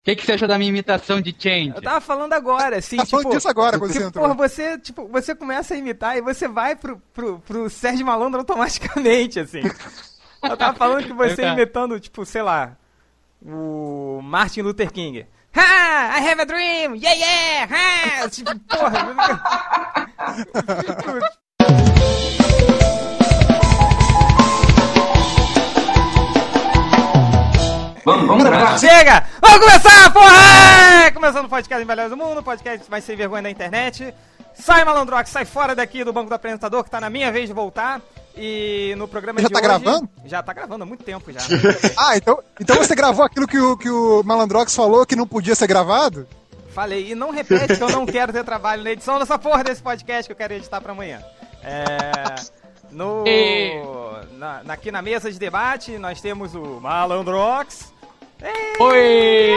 O que, que você achou da minha imitação de Change? Eu tava falando agora, assim, Tá tipo... falando disso agora, quando que, você entrou. porra, você, tipo, você começa a imitar e você vai pro, pro, pro Sérgio Malandro automaticamente, assim. Eu tava falando que você imitando, tipo, sei lá, o Martin Luther King. Ha! I have a dream! Yeah, yeah! Ha! Tipo, porra... Vamos, vamos gravar. Chega! Vamos começar, porra! Começando o podcast Melhores do Mundo, podcast mais sem vergonha da internet. Sai, Malandrox, sai fora daqui do banco do apresentador, que tá na minha vez de voltar. E no programa Já de tá hoje... gravando? Já tá gravando há muito tempo já. Ah, então, então você gravou aquilo que o, que o Malandrox falou que não podia ser gravado? Falei, e não repete que eu não quero ter trabalho na edição dessa porra desse podcast que eu quero editar pra amanhã. É. No. E- na- na- aqui na mesa de debate, nós temos o Malandrox. Oi!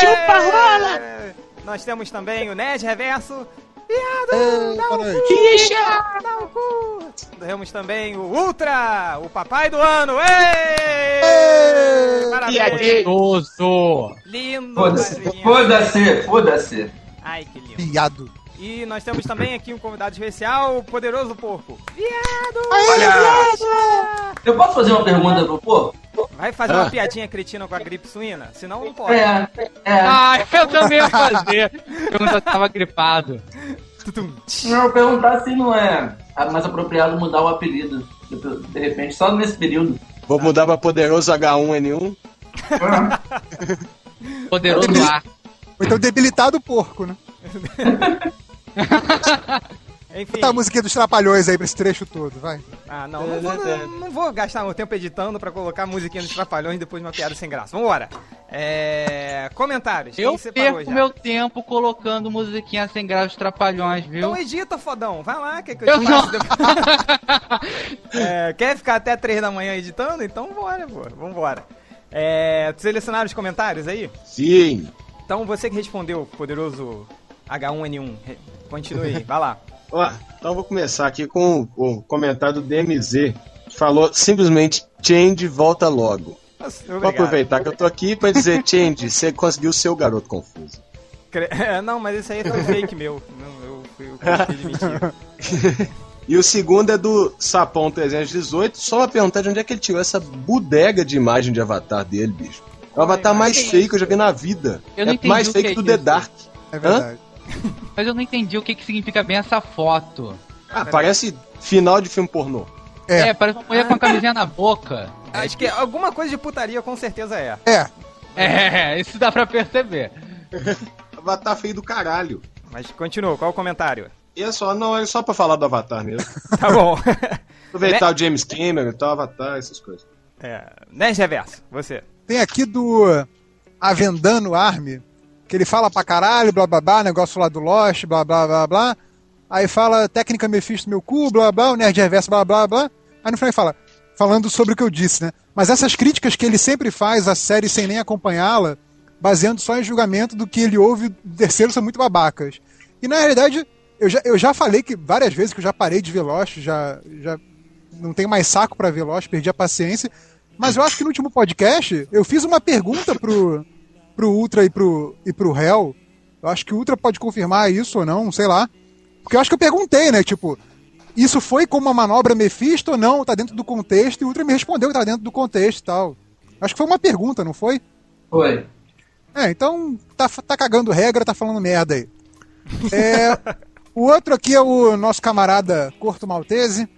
Chupa rola! Nós temos também o Nerd Reverso. Viado! Dá o! Dá o cu! Temos também o Ultra, o papai do ano. Ei! Ei! Parabéns! Lindo! Foda-se, foda-se, foda-se. Ai, que lindo. Viado. E nós temos também aqui um convidado especial, o Poderoso Porco. Viado! Olha, eu posso fazer uma pergunta pro povo? Vai fazer uma piadinha cretina com a gripe suína? Senão não pode. É, é. Ah, eu também ia fazer! Eu já tava gripado. Não, perguntar se não é mais apropriado mudar o apelido. De, repente, só nesse período. Vou mudar pra poderoso H1N1. Poderoso ar. Ou então debilitado o porco, né? Enfim. Botar a musiquinha dos trapalhões aí pra esse trecho todo, vai. Ah, não, não vou, não, não vou gastar meu tempo editando pra colocar a musiquinha dos trapalhões depois de uma piada sem graça. Vambora. É... Comentários. Eu perco já? meu tempo colocando musiquinha sem graça de trapalhões, viu? Então edita, fodão. Vai lá, quer que eu Eu te? É, quer ficar até 3 da manhã editando? Então bora, pô. Vambora. É, selecionaram os comentários aí? Sim. Então você que respondeu, poderoso H1N1, re- continue aí, vai lá. Ó, então eu vou começar aqui com o comentário do DMZ. que Falou simplesmente Change volta logo. Nossa, Vou Obrigado. aproveitar que eu tô aqui pra dizer Change, você conseguiu ser o garoto confuso. É, não, mas esse aí foi fake meu. Não, eu fui o que de mentira. E o segundo é do Sapão 318, só pra perguntar de onde é que ele tirou essa bodega de imagem de avatar dele, bicho. É o avatar mais feio que eu já vi na vida. Eu não é mais feio que que é do The. Dark. É verdade. Mas eu não entendi o que, que significa bem essa foto. Ah, parece final de filme pornô. É. É, parece uma mulher com a camisinha na boca. Acho que alguma coisa de putaria com certeza é. É. É, isso dá pra perceber. Avatar feio do caralho. Mas continua, qual o comentário? E é só, não, é só pra falar do Avatar mesmo. Tá bom. Aproveitar o James Cameron, tal, Avatar, essas coisas. é, Nerd Reverso, você. Tem aqui do Avendano Army, que ele fala pra caralho, blá blá blá, negócio lá do Lost, blá blá blá blá. Aí fala técnica Mephisto meu cu, blá blá, o Nerd Reverso, blá blá blá. Aí no final ele fala, falando sobre o que eu disse, né? Mas essas críticas que ele sempre faz à série sem nem acompanhá-la, baseando só em julgamento do que ele ouve do terceiro, são muito babacas. E na realidade, eu já, eu já falei que várias vezes que eu já parei de ver Lost, já, já não tenho mais saco pra ver Lost, perdi a paciência. Mas eu acho que no último podcast eu fiz uma pergunta pro, pro Ultra e pro, e pro Hell. Eu acho que o Ultra pode confirmar isso ou não, sei lá. Porque eu acho que eu perguntei, né? Tipo, isso foi como uma manobra Mephisto ou não? Tá dentro do contexto? E o Ultra me respondeu que tá dentro do contexto e tal. Acho que foi uma pergunta, não foi? Foi. É, então tá, tá cagando regra, tá falando merda aí. É, o outro aqui é o nosso camarada Corto Maltese,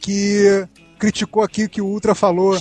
que criticou aqui que o Ultra falou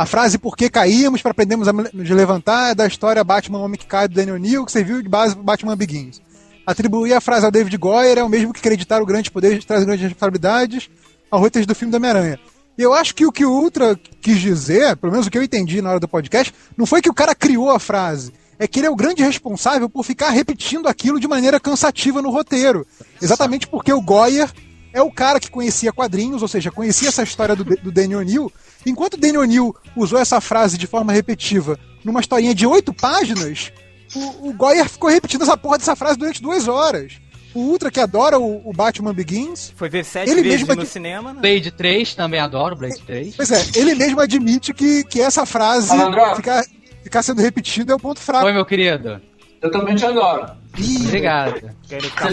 a frase por que caímos para aprendermos a nos levantar é da história Batman Homem que Cai do Daniel Neal, que serviu de base para Batman Begins. Atribuir a frase ao David Goyer é o mesmo que acreditar o grande poder traz grandes responsabilidades ao roteiro do filme do Homem-Aranha. E eu acho que o que o Ultra quis dizer, pelo menos o que eu entendi na hora do podcast, não foi que o cara criou a frase. É que ele é o grande responsável por ficar repetindo aquilo de maneira cansativa no roteiro. Exatamente porque o Goyer é o cara que conhecia quadrinhos, ou seja, conhecia essa história do, do Daniel O'Neill. Enquanto o Daniel O'Neill usou essa frase de forma repetitiva numa historinha de oito páginas, o, o Goyer ficou repetindo essa porra dessa frase durante duas horas. O Ultra, que adora o, o Batman Begins, Foi ver sete Ele vezes mesmo no cinema, né? Blade 3, também adoro Blade 3. Pois é, ele mesmo admite que, que essa frase ficar ficar sendo repetido é o ponto fraco. Oi, meu querido. Eu também te adoro. Ih, Obrigado.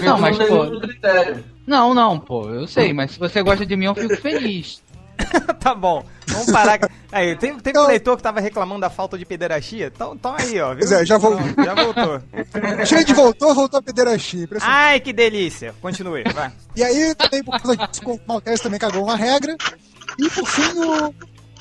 Não, que mas, não pô-. Não, não, pô, eu sei, mas se você gosta de mim, eu fico feliz. tá bom, vamos parar. Aí, teve, teve um Então- leitor que tava reclamando da falta de pederastia. Então, então aí, ó. Viu? Pois é, já vou- Pronto, já voltou. Shade voltou, voltou a pederastia. Ai, que delícia. Continue, vai. E aí, também por causa disso, o Maltese também cagou uma regra. E por fim, o,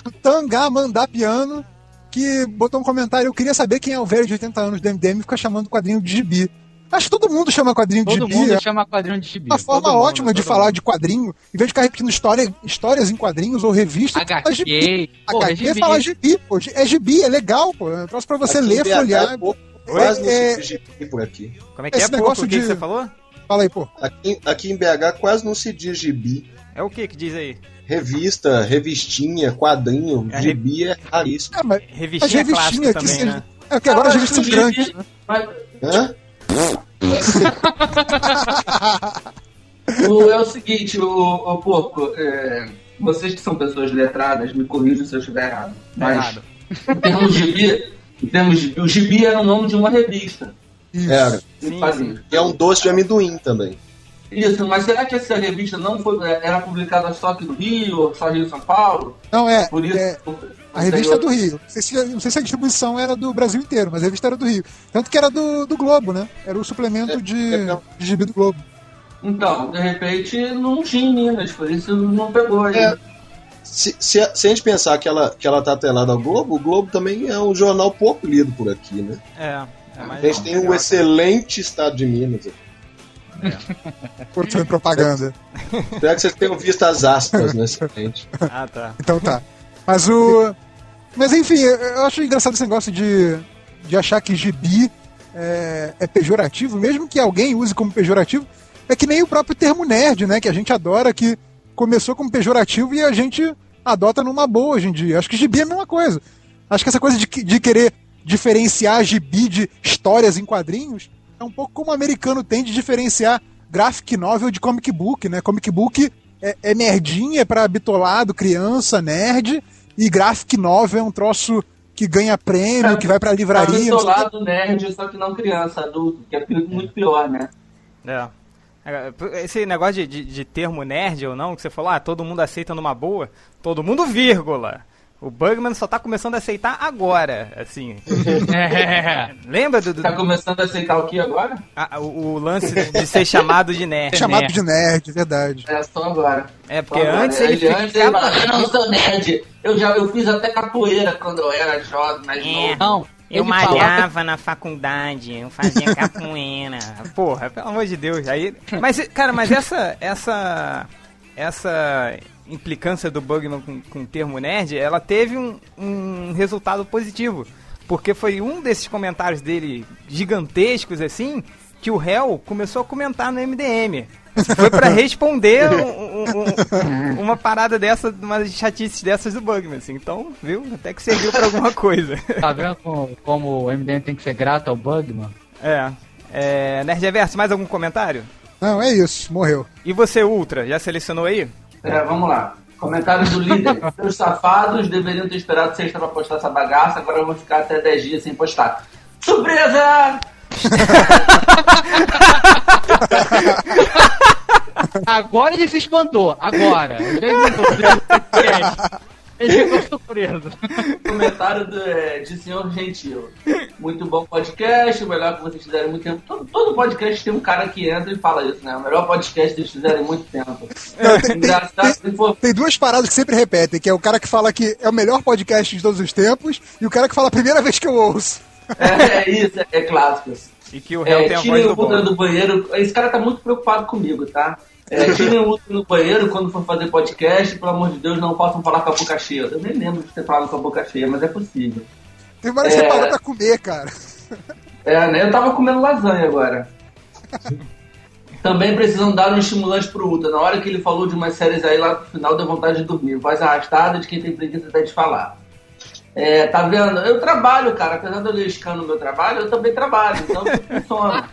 o Tangá mandar piano, que botou um comentário. Eu queria saber quem é o velho de 80 anos do MDM e fica chamando quadrinho de gibi. Acho que todo mundo chama quadrinho de Todo gibi. mundo é chama quadrinho de gibi. uma forma todo mundo, ótima de todo falar mundo. de quadrinho. Em vez de ficar repetindo história, histórias em quadrinhos ou revistas, fala gibi. HQ, pô, é HQ gibi. fala gibi, pô. É gibi, é legal, pô. É um troço pra você Aqui ler, folhear. é pouco, Quase não É- se diz gibi por aqui. Como é que Esse é, negócio O que, que de- você falou? Fala aí, pô. Aqui, aqui em BH quase não se diz gibi. É o que que diz aí? Revista, revistinha, quadrinho, É, gibi é raríssimo. Ah, mas Revistinha As revistinhas clássica que também, seja- né? é porque agora Ah, as eu revistas são que grandes. gibi- Mas Hã? O, é o seguinte, o, o porco, é, vocês que são pessoas letradas, me corrijam se eu estiver errado. Tá Mas errado. em termos de gibi, em termos de, o gibi era o nome de uma revista. Era. E é um doce de amendoim também. Isso, mas será que essa revista não foi, era publicada só aqui no Rio, só Rio e São Paulo? Não, é. Por isso. é, a revista é do Rio. Não sei, se, não sei se a distribuição era do Brasil inteiro, mas a revista era do Rio. Tanto que era do, do Globo, né? Era o suplemento de, é mesmo. de gibi do Globo. Então, de repente não tinha em Minas, por isso não pegou aí. É. Se, se, a, se a gente pensar que ela, que ela tá atrelada ao Globo, o Globo também é um jornal pouco lido por aqui, né? É. é A gente tem um excelente estado de Minas. Por propaganda. Espero que vocês tenham visto as aspas no excelente. Ah, tá. Então tá. Mas o. Mas enfim, eu acho engraçado esse negócio de, de achar que gibi é, é pejorativo, mesmo que alguém use como pejorativo. É que nem o próprio termo nerd, né? Que a gente adora, que começou como pejorativo e a gente adota numa boa hoje em dia. Acho que gibi é a mesma coisa. Acho que essa coisa de, de querer diferenciar gibi de histórias em quadrinhos é um pouco como o americano tem de diferenciar graphic novel de comic book, né? Comic book é, é nerdinha, é pra bitolado, criança, nerd, e graphic novel é um troço que ganha prêmio, que vai pra livraria. não do sei o lado nerd, só que não criança, adulto, que é muito pior, né? É. É, Esse negócio de, de, de termo nerd ou não, que você falou, ah, todo mundo aceita numa boa, todo mundo vírgula. O Bugman só tá começando a aceitar agora, assim. É. Lembra do, do- Tá começando a aceitar o que agora? a- o, o lance de ser chamado de nerd? É chamado de nerd, verdade. É só agora. É, Só porque agora. antes ele antes ele ficava... fala, eu não sou nerd. Eu já eu fiz até capoeira quando eu era jovem, mais É. novo. Não, Eu ele falava- malhava na faculdade, eu fazia capoeira. Porra, pelo amor de Deus. Aí, mas, cara, mas essa essa essa implicância do Bugman com, com o termo nerd, ela teve um, um resultado positivo. Porque foi um desses comentários dele gigantescos assim, que o réu começou a comentar no MDM. Foi pra responder um- um- um- uma parada dessa, uma chatice dessas do Bugman, assim. Então, viu? Até que serviu pra alguma coisa. Tá vendo como, como o MDM tem que ser grato ao Bugman? É. é Nerd Reverso, mais algum comentário? Não, é isso, morreu. E você, Ultra, já selecionou aí? É, vamos lá. Comentário do líder. Seus safados deveriam ter esperado sexta pra postar essa bagaça, agora eu vou ficar até 10 dias sem postar. Surpresa! Agora ele se espantou. Agora. Ele ficou Ele ficou surpreso. Comentário do, é, de senhor Gentil. Muito bom podcast, o melhor que vocês fizeram em muito tempo. Todo, todo podcast tem um cara que entra e fala isso, né? O melhor podcast que vocês fizeram em muito tempo. Não, tem, tem- Engraçado, for tem duas paradas que sempre repetem, que é o cara que fala que é o melhor podcast de todos os tempos e o cara que fala a primeira vez que eu ouço. É, é isso, é, é clássico. E que o réu É, tem a voz do do banheiro. Esse cara tá muito preocupado comigo, tá? É, tirem o Ultra no banheiro quando for fazer podcast. Pelo amor de Deus, não possam falar com a boca cheia. Eu nem lembro de ter falado com a boca cheia, mas é possível. Tem uma hora que você É. parou pra comer, cara. É, né? Eu tava comendo lasanha agora. Também precisam dar um estimulante pro Ultra. Na hora que ele falou de umas séries aí, lá no final deu vontade de dormir. Voz arrastada de quem tem preguiça até de falar. É, tá vendo? Eu trabalho, cara. Apesar de eu ler no meu trabalho, eu também trabalho. Então funciona.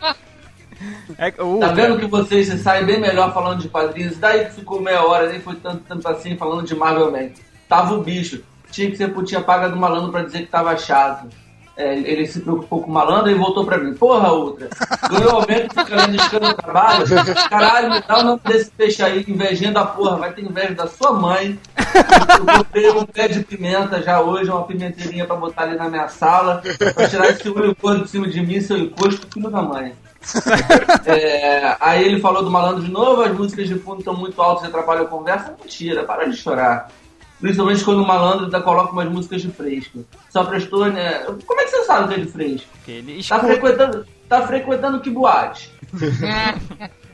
É, o Tá Ultra, vendo que vocês se saem bem melhor falando de quadrinhos? Daí ficou meia hora, nem foi tanto, tanto assim falando de Marvel Man. Tava o bicho. Tinha que ser putinha paga do malandro pra dizer que tava chato. é, ele se preocupou com o malandro e voltou pra mim. Porra, Ultra, ganhou aumento, fica lendo escândalo no trabalho. Caralho, me dá o nome desse peixe aí, invejando a porra. Vai ter inveja da sua mãe. Eu botei um pé de pimenta já hoje, uma pimenteirinha pra botar ali na minha sala, pra tirar esse olho gordo de cima de mim, seu encosto, filho da mãe. É, aí ele falou do malandro de novo, as músicas de fundo estão muito altas e atrapalham a conversa. Mentira, para de chorar. Principalmente quando o malandro ainda coloca umas músicas de fresco. Só prestou, né? Como é que você sabe que é de fresco? Ele Tá frequentando, tá frequentando que boate?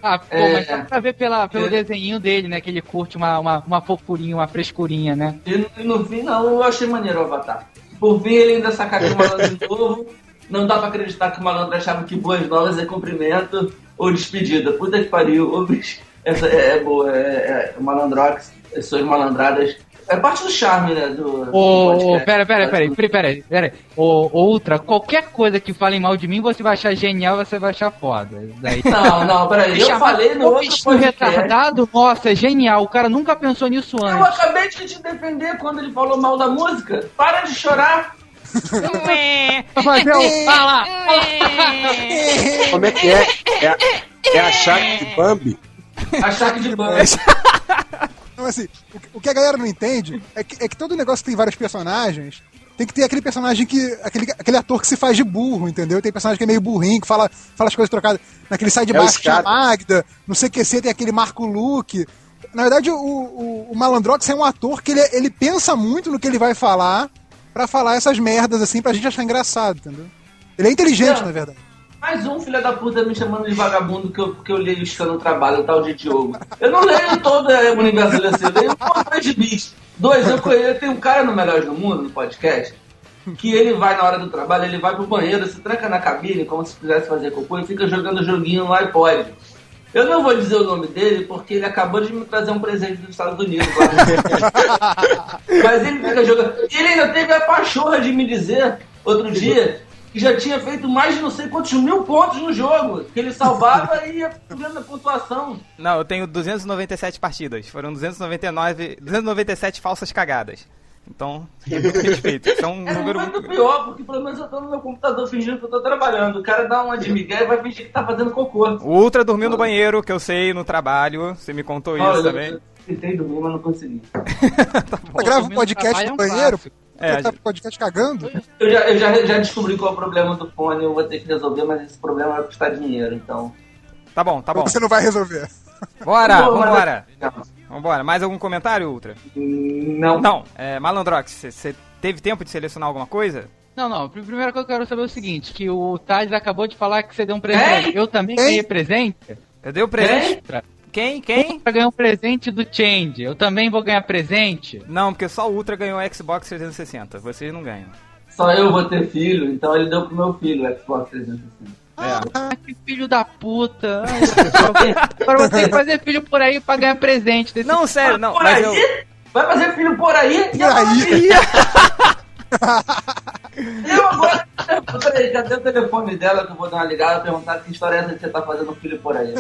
Ah, pô, É. mas dá pra ver pela, pelo É. desenho dele, né? Que ele curte uma, uma, uma fofurinha, uma frescurinha, né? E, no- no fim, não, eu achei maneiro o Avatar. Por fim, ele ainda sacaneou o malandro de novo. Não dá pra acreditar que o malandro achava que boas novas é cumprimento ou despedida. Puta que pariu. Ô, bicho, Essa é, é boa. É, é malandrox, suas malandradas. É parte do charme, né? Do, do Ô, ô, podcast. pera, pera, pera, pera, pera, pera. Ô, Ultra, qualquer coisa que falem mal de mim, você vai achar genial, você vai achar foda. Daí. Não, não, peraí. Eu falei no outro podcast. retardado, nossa, é genial. O cara nunca pensou nisso Eu antes. acabei de te defender quando ele falou mal da música. Para de chorar. Fazer o... Ah lá, Como é que é? É a, é a Shaq de Bambi? A Shaq de Bambi. Então, assim, o que- o que a galera não entende é que, é que todo negócio que tem vários personagens tem que ter aquele personagem que. Aquele, aquele ator que se faz de burro, entendeu? Tem personagem que é meio burrinho, que fala, fala as coisas trocadas. Naquele sai de É o baixo tinha a Scata. Magda, no CQC tem aquele Marco Luque. Na verdade, o, o, o Malandrox é um ator que ele, ele pensa muito no que ele vai falar pra falar essas merdas, assim, pra gente achar engraçado, entendeu? Ele é inteligente, na verdade. Mais um filho da puta me chamando de vagabundo que eu, que eu leio Escano no trabalho, o tal de Diogo. Eu não leio todo é, o universo desse, eu leio um monte de bicho. Dois, eu conheço, tem um cara no Melhores do Mundo, no podcast, que ele vai na hora do trabalho, ele vai pro banheiro, se tranca na cabine, como se quisesse fazer cocô, e fica jogando joguinho no iPod. Eu não vou dizer o nome dele, porque ele acabou de me trazer um presente dos Estados Unidos. Mas ele fica jogando. Ele ainda teve a pachorra de me dizer, outro dia, que já tinha feito mais de não sei quantos mil pontos no jogo. Que ele salvava e ia subindo a pontuação. Não, eu tenho 297 partidas. Foram 299, 297 falsas cagadas. Então, muito satisfeito. Isso é um É número muito pior, porque pelo menos eu tô no meu computador fingindo que eu tô trabalhando. O cara dá uma de migué e vai fingir que tá fazendo cocô. O Ultra dormiu no banheiro, que eu sei, no trabalho. Você me contou isso Olha, também. Eu tentei dormir, mas não consegui. Você grava um no podcast trabalho é no banheiro, clássico. É, você tá no podcast cagando. Eu já, eu já, já descobri qual é o problema do fone, eu vou ter que resolver, mas esse problema vai custar dinheiro, então. Tá bom, tá bom. Você não vai resolver. Bora, mas- vambora. Não. Vambora. Mais algum comentário, Ultra? Não. Não. É, Malandrox, você teve tempo de selecionar alguma coisa? Não, não. pr- Primeiro que eu quero saber é o seguinte, que o Thales acabou de falar que você deu um presente. Eu também ganhei presente. Eu dei o presente. Ultra. Quem? Quem? Eu ganhei um presente do Change. Eu também vou ganhar presente. Não, porque só o Ultra ganhou o Xbox 360. Vocês não ganham. Só eu vou ter filho, então ele deu pro meu filho o Xbox 360. É. Ah, que filho da puta. Agora você tem que fazer filho por aí pra ganhar presente. Desse... Não, sério, não. por Mas aí? eu. Vai fazer filho por aí? E aí? Eu agora. Peraí, cadê o telefone dela que eu vou dar uma ligada e perguntar que história é essa que você tá fazendo filho por aí?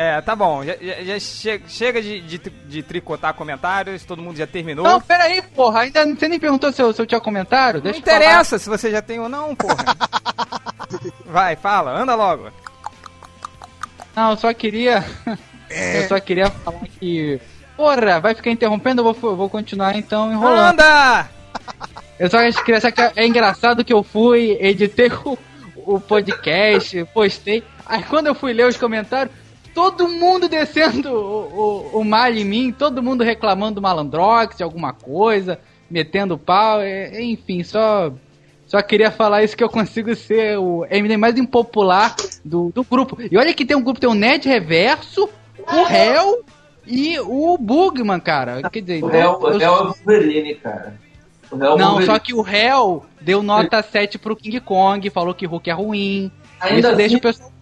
É, tá bom. Já, já- já che- chega de, de, de tricotar comentários, todo mundo já terminou. Não, pera aí, porra. Ainda você nem perguntou se eu, se eu tinha comentário? Não Deixa eu interessa se você já tem ou não, porra. Vai, fala, anda logo. Não, eu só queria. eu só queria falar que. Porra, vai ficar interrompendo, eu vou, vou continuar então enrolando. Anda! Eu só queria saber que é engraçado que eu fui, editei o, o podcast, postei. Aí quando eu fui ler os comentários, todo mundo descendo o, o, o mal em mim, todo mundo reclamando do malandrox, de alguma coisa, metendo pau, é- enfim, só. Só queria falar isso que eu consigo ser o MD mais impopular do, do grupo. E olha que tem um grupo, tem o Ned Reverso, o Hell e o Bugman, cara. Quer dizer, O réu é o Wolverine, cara. É não, Wolverine. só que o réu deu nota 7 pro King Kong, falou que Hulk é ruim. Ainda isso assim, deixa o pessoal puto.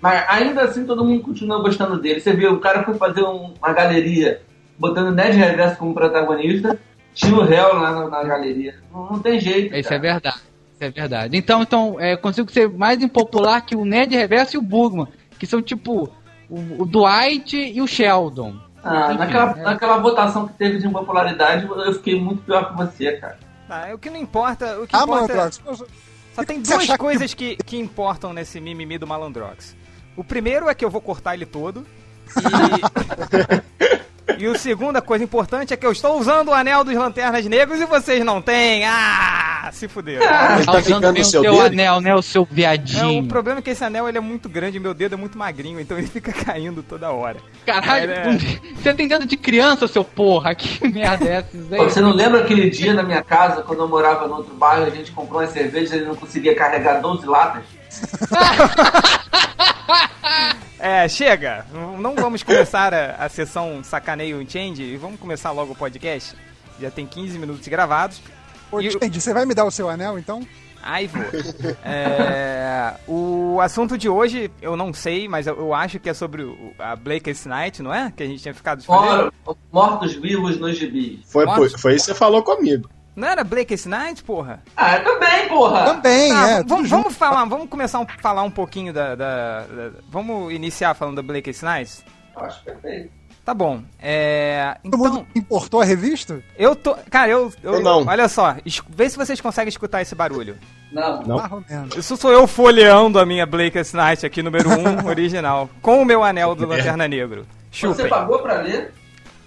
Mas ainda assim todo mundo continua gostando dele. Você viu, o cara foi fazer um- uma galeria botando Ned Reverso como protagonista, tinha o réu lá na, na galeria. Não, não tem jeito. Isso cara. é verdade. Isso é verdade. Então, então é, consigo ser mais impopular que o Ned Reverso e o Bugman, que são tipo o, o Dwight e o Sheldon. Ah, Enfim, naquela, é. naquela votação que teve de impopularidade, eu fiquei muito pior que você, cara. Tá, o que não importa. O que Ah, importa Malandrox, Só tem duas achar que- coisas que, que importam nesse mimimi do Malandrox. O primeiro é que eu vou cortar ele todo. E, e o segunda coisa importante é que eu estou usando o anel dos Lanternas Negros e vocês não têm. Ah, se fuderam. Ele Tá tá usando o seu dedo? anel, né? O seu É, o viadinho. problema é que esse anel ele é muito grande e meu dedo é muito magrinho, então ele fica caindo toda hora. Caralho, É. você tem dedo de criança, seu porra. Que merda é essa? Você não lembra aquele dia na minha casa, quando eu morava no outro bairro, a gente comprou umas cervejas e ele não conseguia carregar 12 latas? É, chega! Não vamos começar a, a sessão Sacaneio Change e vamos começar logo o podcast. Já tem 15 minutos gravados. Ô, E Change, você vai me dar o seu anel, então? Ai, vou. É, o assunto de hoje, eu não sei, mas eu, eu acho que é sobre o- a Blackest Night, não é? Que a gente tinha ficado de fazer. Mor- Mortos-vivos nos gibis. Foi, foi, foi isso que você falou comigo. Não era Blackest Night, porra? Ah, eu também, porra! Também, Tá, é. vamos, vamos falar, vamos começar a falar um pouquinho da, da- da- Vamos iniciar falando da Blackest Night? Eu acho perfeito. Tá bom. É, Todo então, mundo importou a revista? eu tô. Cara, eu. eu Eu não. Olha só, es- vê se vocês conseguem escutar esse barulho. Não. Não. Isso sou eu folheando a minha Blackest Night aqui, número 1, um, original. Com o meu anel do Lanterna Negro. Você Chupem. pagou pra ler?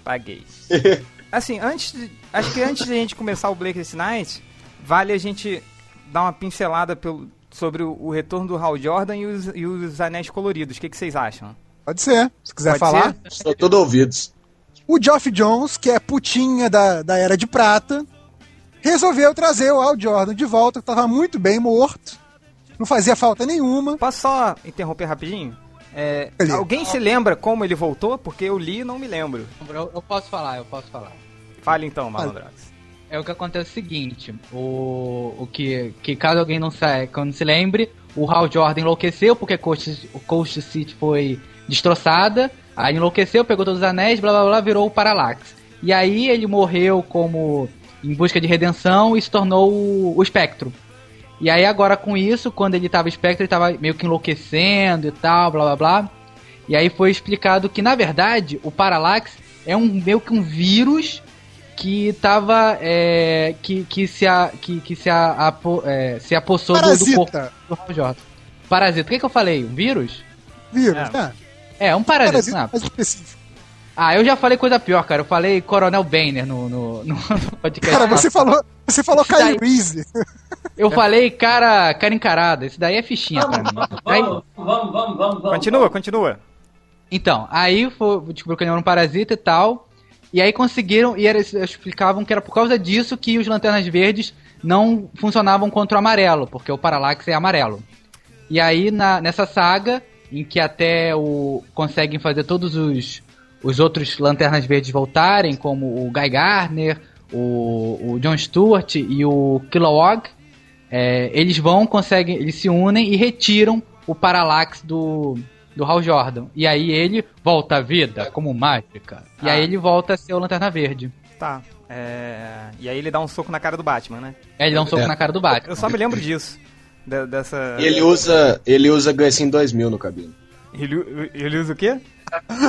Paguei. Assim, antes. de- Acho que antes de a gente começar o Blackest Night, vale a gente dar uma pincelada pelo, sobre o, o retorno do Hal Jordan e os, e os anéis coloridos. O que, que vocês acham? Pode ser. Se quiser Pode falar. ser? Estou todo ouvidos. O Geoff Jones, que é putinha da, da Era de Prata, resolveu trazer o Al Jordan de volta, que estava muito bem morto. Não fazia falta nenhuma. Posso só interromper rapidinho? É, alguém se lembra como ele voltou? Porque eu li e não me lembro. Eu, eu posso falar, eu posso falar. Fale então, Malandrax. É o que acontece é o seguinte, o, o que, que caso alguém não saiba, quando se lembre, o Hal Jordan enlouqueceu porque Coast, o Coast City foi destroçada, aí enlouqueceu, pegou todos os anéis, blá blá blá, virou o Parallax. E aí ele morreu como em busca de redenção e se tornou o, o Espectro. E aí agora com isso, quando ele tava Espectro, ele tava meio que enlouquecendo e tal, blá blá blá. E aí foi explicado que na verdade o Parallax é um meio que um vírus que tava é, que, que se a, que, que se a, apo- é, se apossou do, do corpo do Jordan. Parasita. O que, que eu falei? Um vírus? Vírus, É. né? É, um parasita. Parasita não. mais específico. Ah, eu já falei coisa pior, cara. Eu falei Coronel Banner no, no, no podcast. Cara, você falou, você falou Isso daí- Kyle Reese. Eu falei cara, cara encarada. Esse daí é fichinha pra Vamos, mim. vamos, vamos, vamos, vamos, vamos. Continua, continua. Então, aí foi, descobriu que ele era um parasita e tal. E aí conseguiram, e era, eles explicavam que era por causa disso que os lanternas verdes não funcionavam contra o amarelo, porque o Parallax é amarelo. E aí na, nessa saga, em que até o conseguem fazer todos os, os outros lanternas verdes voltarem, como o Guy Gardner, o, o John Stewart e o Kilowog, é, eles vão, conseguem, eles se unem e retiram o Parallax do, do Hal Jordan. E aí ele volta à vida como mágica. E Ah. aí ele volta a ser o Lanterna Verde. Tá. É, E aí ele dá um soco na cara do Batman, né? Aí ele dá um soco É. na cara do Batman. Eu só me lembro disso. De- dessa. E ele usa, ele usa Grecin 2000 no cabelo. Ele, ele usa o quê?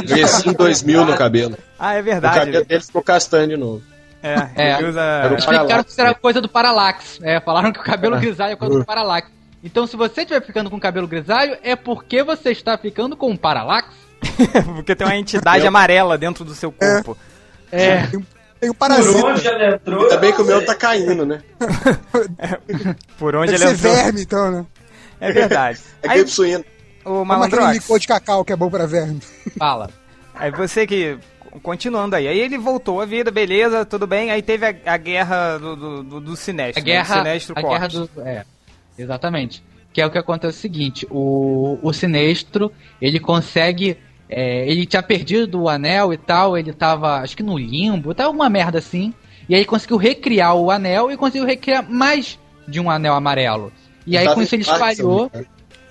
Grecin 2000 no cabelo. Ah, é O verdade. cabelo Ele, dele ficou castanho de novo. é, É. ele usa. Era o Explicaram que isso era né? coisa do Parallax. É, falaram que o cabelo grisalho é coisa do Parallax. Então, se você estiver ficando com cabelo grisalho, é porque você está ficando com um Parallax? Porque tem uma entidade amarela dentro do seu corpo. É. Tem, um- tem um Por parasita. onde ela entrou? Ainda bem que o meu tá caindo, né? Por onde Deve ele ser entrou. verme, então, né? É verdade. É Aí, o Malandrox, licor de cacau que é bom pra verme. Fala. aí você que. Continuando aí. Aí ele voltou à vida, beleza, tudo bem. Aí teve a, a guerra do, do, do, do Sinestro. A né? guerra, Do Sinestro a Corps. guerra do. É, exatamente. Que é o que acontece o seguinte: o, o Sinestro ele consegue. é, ele tinha perdido o anel e tal, ele tava, acho que no limbo, tava alguma merda assim. E aí conseguiu recriar o anel e conseguiu recriar mais de um anel amarelo. E aí com isso ele espalhou.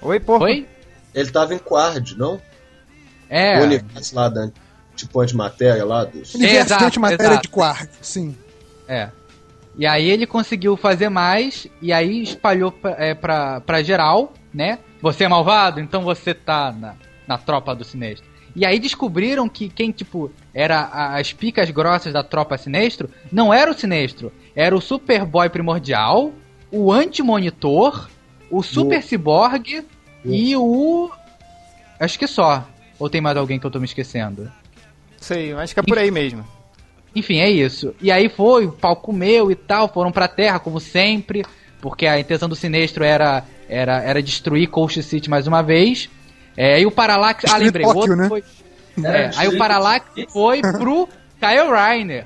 Oi, porra. Foi? Ele tava em Quard, não? É. O universo lá da tipo antimatéria lá dos. Universo Exato, de antimatéria exato. de quarto, sim. É. E aí ele conseguiu fazer mais, e aí espalhou pra, é, pra, pra geral, né? Você é malvado, então você tá na, na tropa do Sinestro. E aí descobriram que quem, tipo, era as picas grossas da tropa Sinestro, não era o Sinestro, era o Superboy Primordial, o Anti-Monitor, o Super Cyborg e o... Acho que só. Ou tem mais alguém que eu tô me esquecendo? Sei, acho que é por aí mesmo. Enfim, é isso. E aí foi, o pau comeu e tal, foram pra terra, como sempre, porque a intenção do Sinestro era, era, era destruir Coast City mais uma vez. É, aí o Parallax. Ah, lembrei, o outro né? foi. É, aí o Parallax foi pro Kyle Reiner.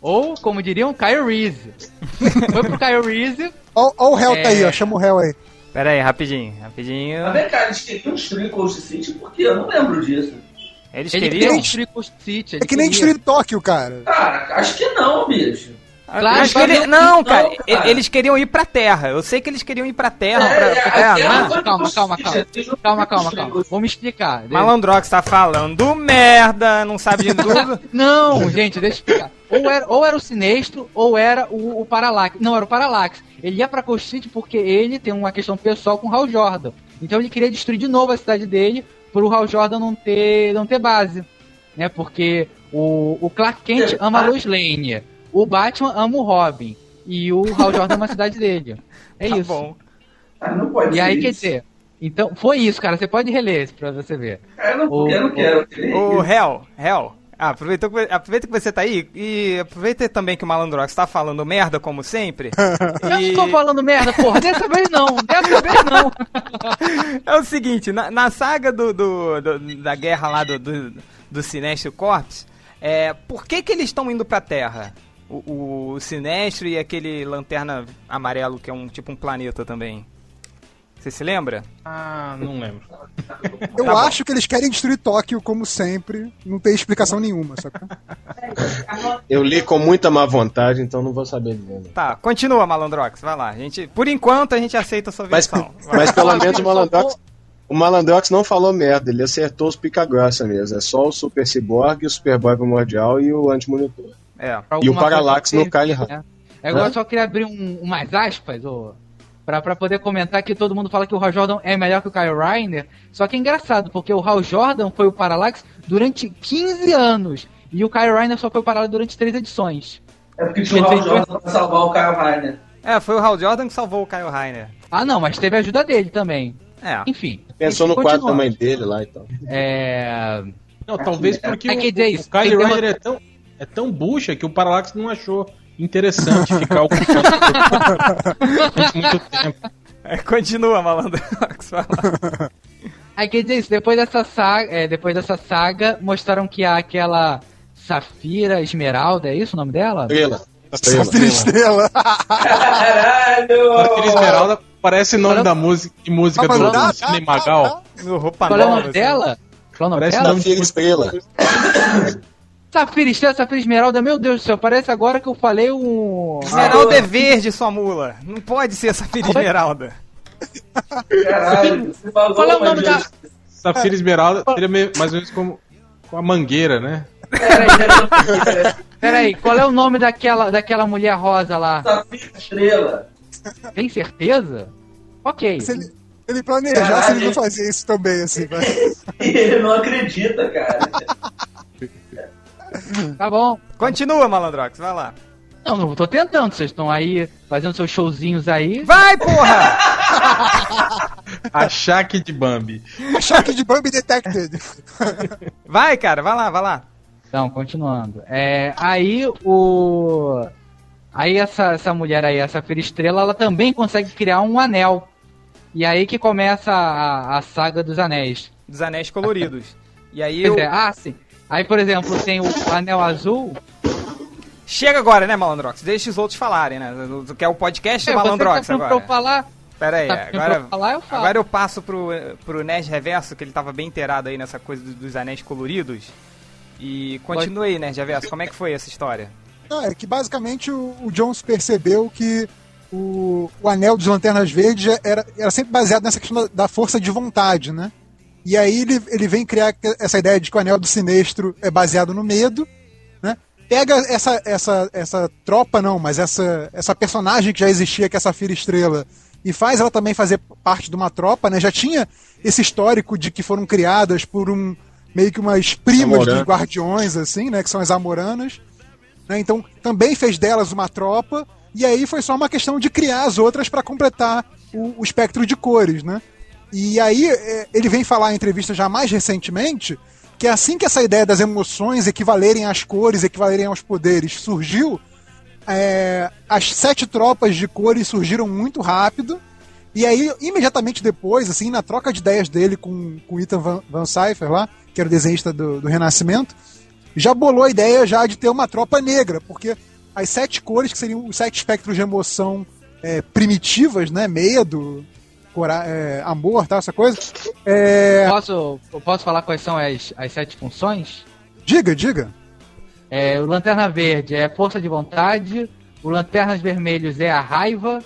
Ou, como diriam, Kyle Reese. foi pro Kyle Reese. Ó, ó o réu tá aí, É. ó. Chama o réu aí. Pera aí, rapidinho, rapidinho. Mas vem cá, eles queriam destruir Coast City porque eu não lembro disso. Eles Ele queriam. queria destruir Coast City. ele É que nem queria. destruir Tóquio, cara. Cara, acho que não, bicho. Claro, mas queriam- não- Não, cara, cara. eles queriam ir pra Terra. Eu sei que eles queriam ir pra Terra. É, pra, é, foi- Calma, calma, calma. Calma, calma, calma. Vamos explicar. Malandrox tá falando merda, não sabe de tudo. Não, gente, deixa eu explicar. Ou era, ou era o Sinestro, ou era o, o Parallax. Não, era o Parallax. Ele ia pra Coast City porque ele tem uma questão pessoal com o Hal Jordan. Então ele queria destruir de novo a cidade dele pro Hal Jordan não ter, não ter base. Né? Porque o, o Clark Kent ama a Lois Lane. O Batman ama o Robin. E o Hal Jordan ama a cidade dele. É Tá isso. bom. Ah, não pode E aí, isso. quer dizer... Então, foi isso, cara. Você pode reler isso pra você ver. Cara, eu não, o- eu não quero. isso. Hel, Hel. Ah, aproveita, que- aproveita que você tá aí e aproveita também que o Malandrox tá falando merda, como sempre. Eu E- não tô falando merda, porra. Dessa vez não. Dessa vez não. É o seguinte, na, na saga do, do- do- da guerra lá do, do, do Sinestro Corps, é, por que que eles estão indo pra Terra? O, o Sinestro e aquele lanterna amarelo que é um tipo um planeta também. Você se lembra? Ah, não lembro. Eu Tá bom. acho que eles querem destruir Tóquio, como sempre. Não tem explicação nenhuma, sacou? Eu li com muita má vontade, então não vou saber dizer. né? Tá, continua, Malandrox, vai lá. A gente, por enquanto a gente aceita a sua Mas, versão. Vai. mas pelo menos o Malandrox, o Malandrox não falou merda, ele acertou os pica-grossa mesmo. É só o Super Cyborg, o Superboy Primordial e o Anti-Monitor. É. Pra E o coisa no Kyle Ryan. É, eu só queria abrir um, umas aspas, ô, pra, pra poder comentar que todo mundo fala que o Hal Jordan é melhor que o Kyle Reiner. Só que é engraçado, porque o Hal Jordan foi o Parallax durante 15 anos. E o Kyle Reiner só foi o Parallax durante 3 edições. É porque tinha o Hal Jordan pra salvar o Kyle Reiner. É, foi o Hal Jordan que salvou o Kyle Rainer. Ah não, mas teve a ajuda dele também. É. Enfim. Pensou no quadro da mãe dele lá e tal. É. Não, talvez porque É, o, isso, o Kyle ter Ryder é tão, é tão bucha que o Parallax não achou interessante ficar ocupando durante muito tempo. É, Continua, lá. Aí quer dizer isso, depois dessa saga, é, depois dessa saga, mostraram que há aquela Safira Esmeralda, é isso o nome dela? Estrela. Estrela. Safira Estrela. Caralho! Safira Esmeralda parece nome da música, de música do, Tá, do Cine Magal. No roupa Qual é o nome dela? Qual é o nome Parece dela? nome Safira Estrela. Safira Estrela, Safira Esmeralda, meu Deus do céu, parece agora que eu falei um... Esmeralda é verde, sua mula. Não pode ser Safira Esmeralda. Caralho, você falou, Qual é o nome mas da- Safira Esmeralda seria mais ou menos como com a mangueira, né? Peraí, peraí, peraí. Peraí, qual é o nome daquela, daquela mulher rosa lá? Safira Estrela. Tem certeza? Ok. Se ele, ele planejasse, ele não fazia isso também, assim, vai. Ele não acredita, cara. Tá bom. Continua, Malandrox, vai lá. Não, não tô tentando, vocês estão aí fazendo seus showzinhos aí. Vai, porra! Achaque de Bambi. Choque de Bambi Detected. Vai, cara, vai lá, vai lá. Então, continuando. É, aí o. Aí essa, essa mulher aí, essa Fira Estrela, ela também consegue criar um anel. E aí que começa a, a saga dos anéis. Dos anéis coloridos. E aí Pois eu... é, ah, sim. Aí, por exemplo, tem o anel azul. Chega agora, né, Malandrox? Deixa os outros falarem, né? Do- Que é o podcast do É, você Malandrox tá pra agora. eu falar. Pera aí, tá agora, pra eu falar, eu falo. agora eu passo pro, pro Nerd Reverso, que ele tava bem inteirado aí nessa coisa do- dos anéis coloridos. E continua aí, Nerd Reverso, como é que foi essa história? Não, é que basicamente o, o Jones percebeu que o, o anel dos Lanternas Verdes era, era sempre baseado nessa questão da, da força de vontade, né? E aí ele, ele vem criar essa ideia de que o anel do Sinestro é baseado no medo, né? Pega essa, essa, essa tropa, não, mas essa, essa personagem que já existia, que é a Safira Estrela, e faz ela também fazer parte de uma tropa, né? Já tinha esse histórico de que foram criadas por um meio que umas primas dos guardiões, assim, né? Que são as Amoranas. né, Então também fez delas uma tropa. E aí foi só uma questão de criar as outras para completar o, o espectro de cores, né? E aí é, ele vem falar em entrevista já mais recentemente que assim que essa ideia das emoções equivalerem às cores, equivalerem aos poderes surgiu, é, as sete tropas de cores surgiram muito rápido. E aí, imediatamente depois, assim, na troca de ideias dele com, com Ethan Van, Van Cypher lá, que era o desenhista do, do Renascimento, já bolou a ideia já de ter uma tropa negra, porque as sete cores, que seriam os sete espectros de emoção é, primitivas, né? Medo, cora é, amor, tal, essa coisa. É, Posso, eu posso falar quais são as, as sete funções? diga, diga. É, o Lanterna Verde é força de vontade, o Lanternas Vermelhos é a raiva,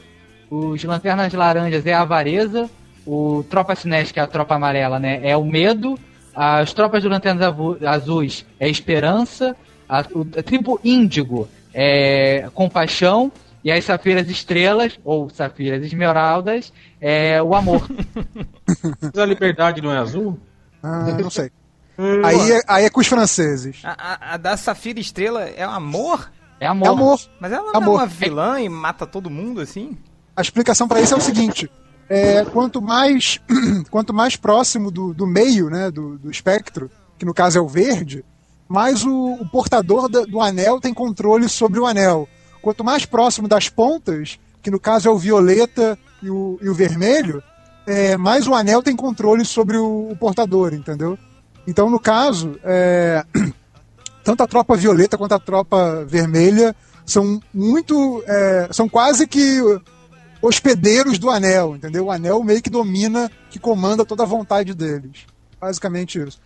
os Lanternas Laranjas é a avareza, o Tropa Sinés, que é a tropa amarela, né, é o medo, as tropas de Lanternas Azuis é a esperança, a, o a tribo Índigo é compaixão, e as Safiras Estrelas, ou Safiras Esmeraldas, é o amor. Mas a liberdade não é azul? Ah, não sei. Aí, é- aí é com os franceses. A, a- a da Safira Estrela é amor? É amor. É amor. Mas ela não Amor. é uma vilã e mata todo mundo assim? A explicação para isso é o seguinte: é, quanto mais quanto mais próximo do, do meio, né, do, do espectro, que no caso é o verde, mais o, o portador da- do anel tem controle sobre o anel. Quanto mais próximo das pontas, que no caso é o violeta e o, e o vermelho, é, mais o anel tem controle sobre o, o portador, entendeu? Então, no caso, é, tanto a tropa violeta quanto a tropa vermelha são muito. é, são quase que hospedeiros do anel, entendeu? O anel meio que domina, que comanda toda a vontade deles. Basicamente isso.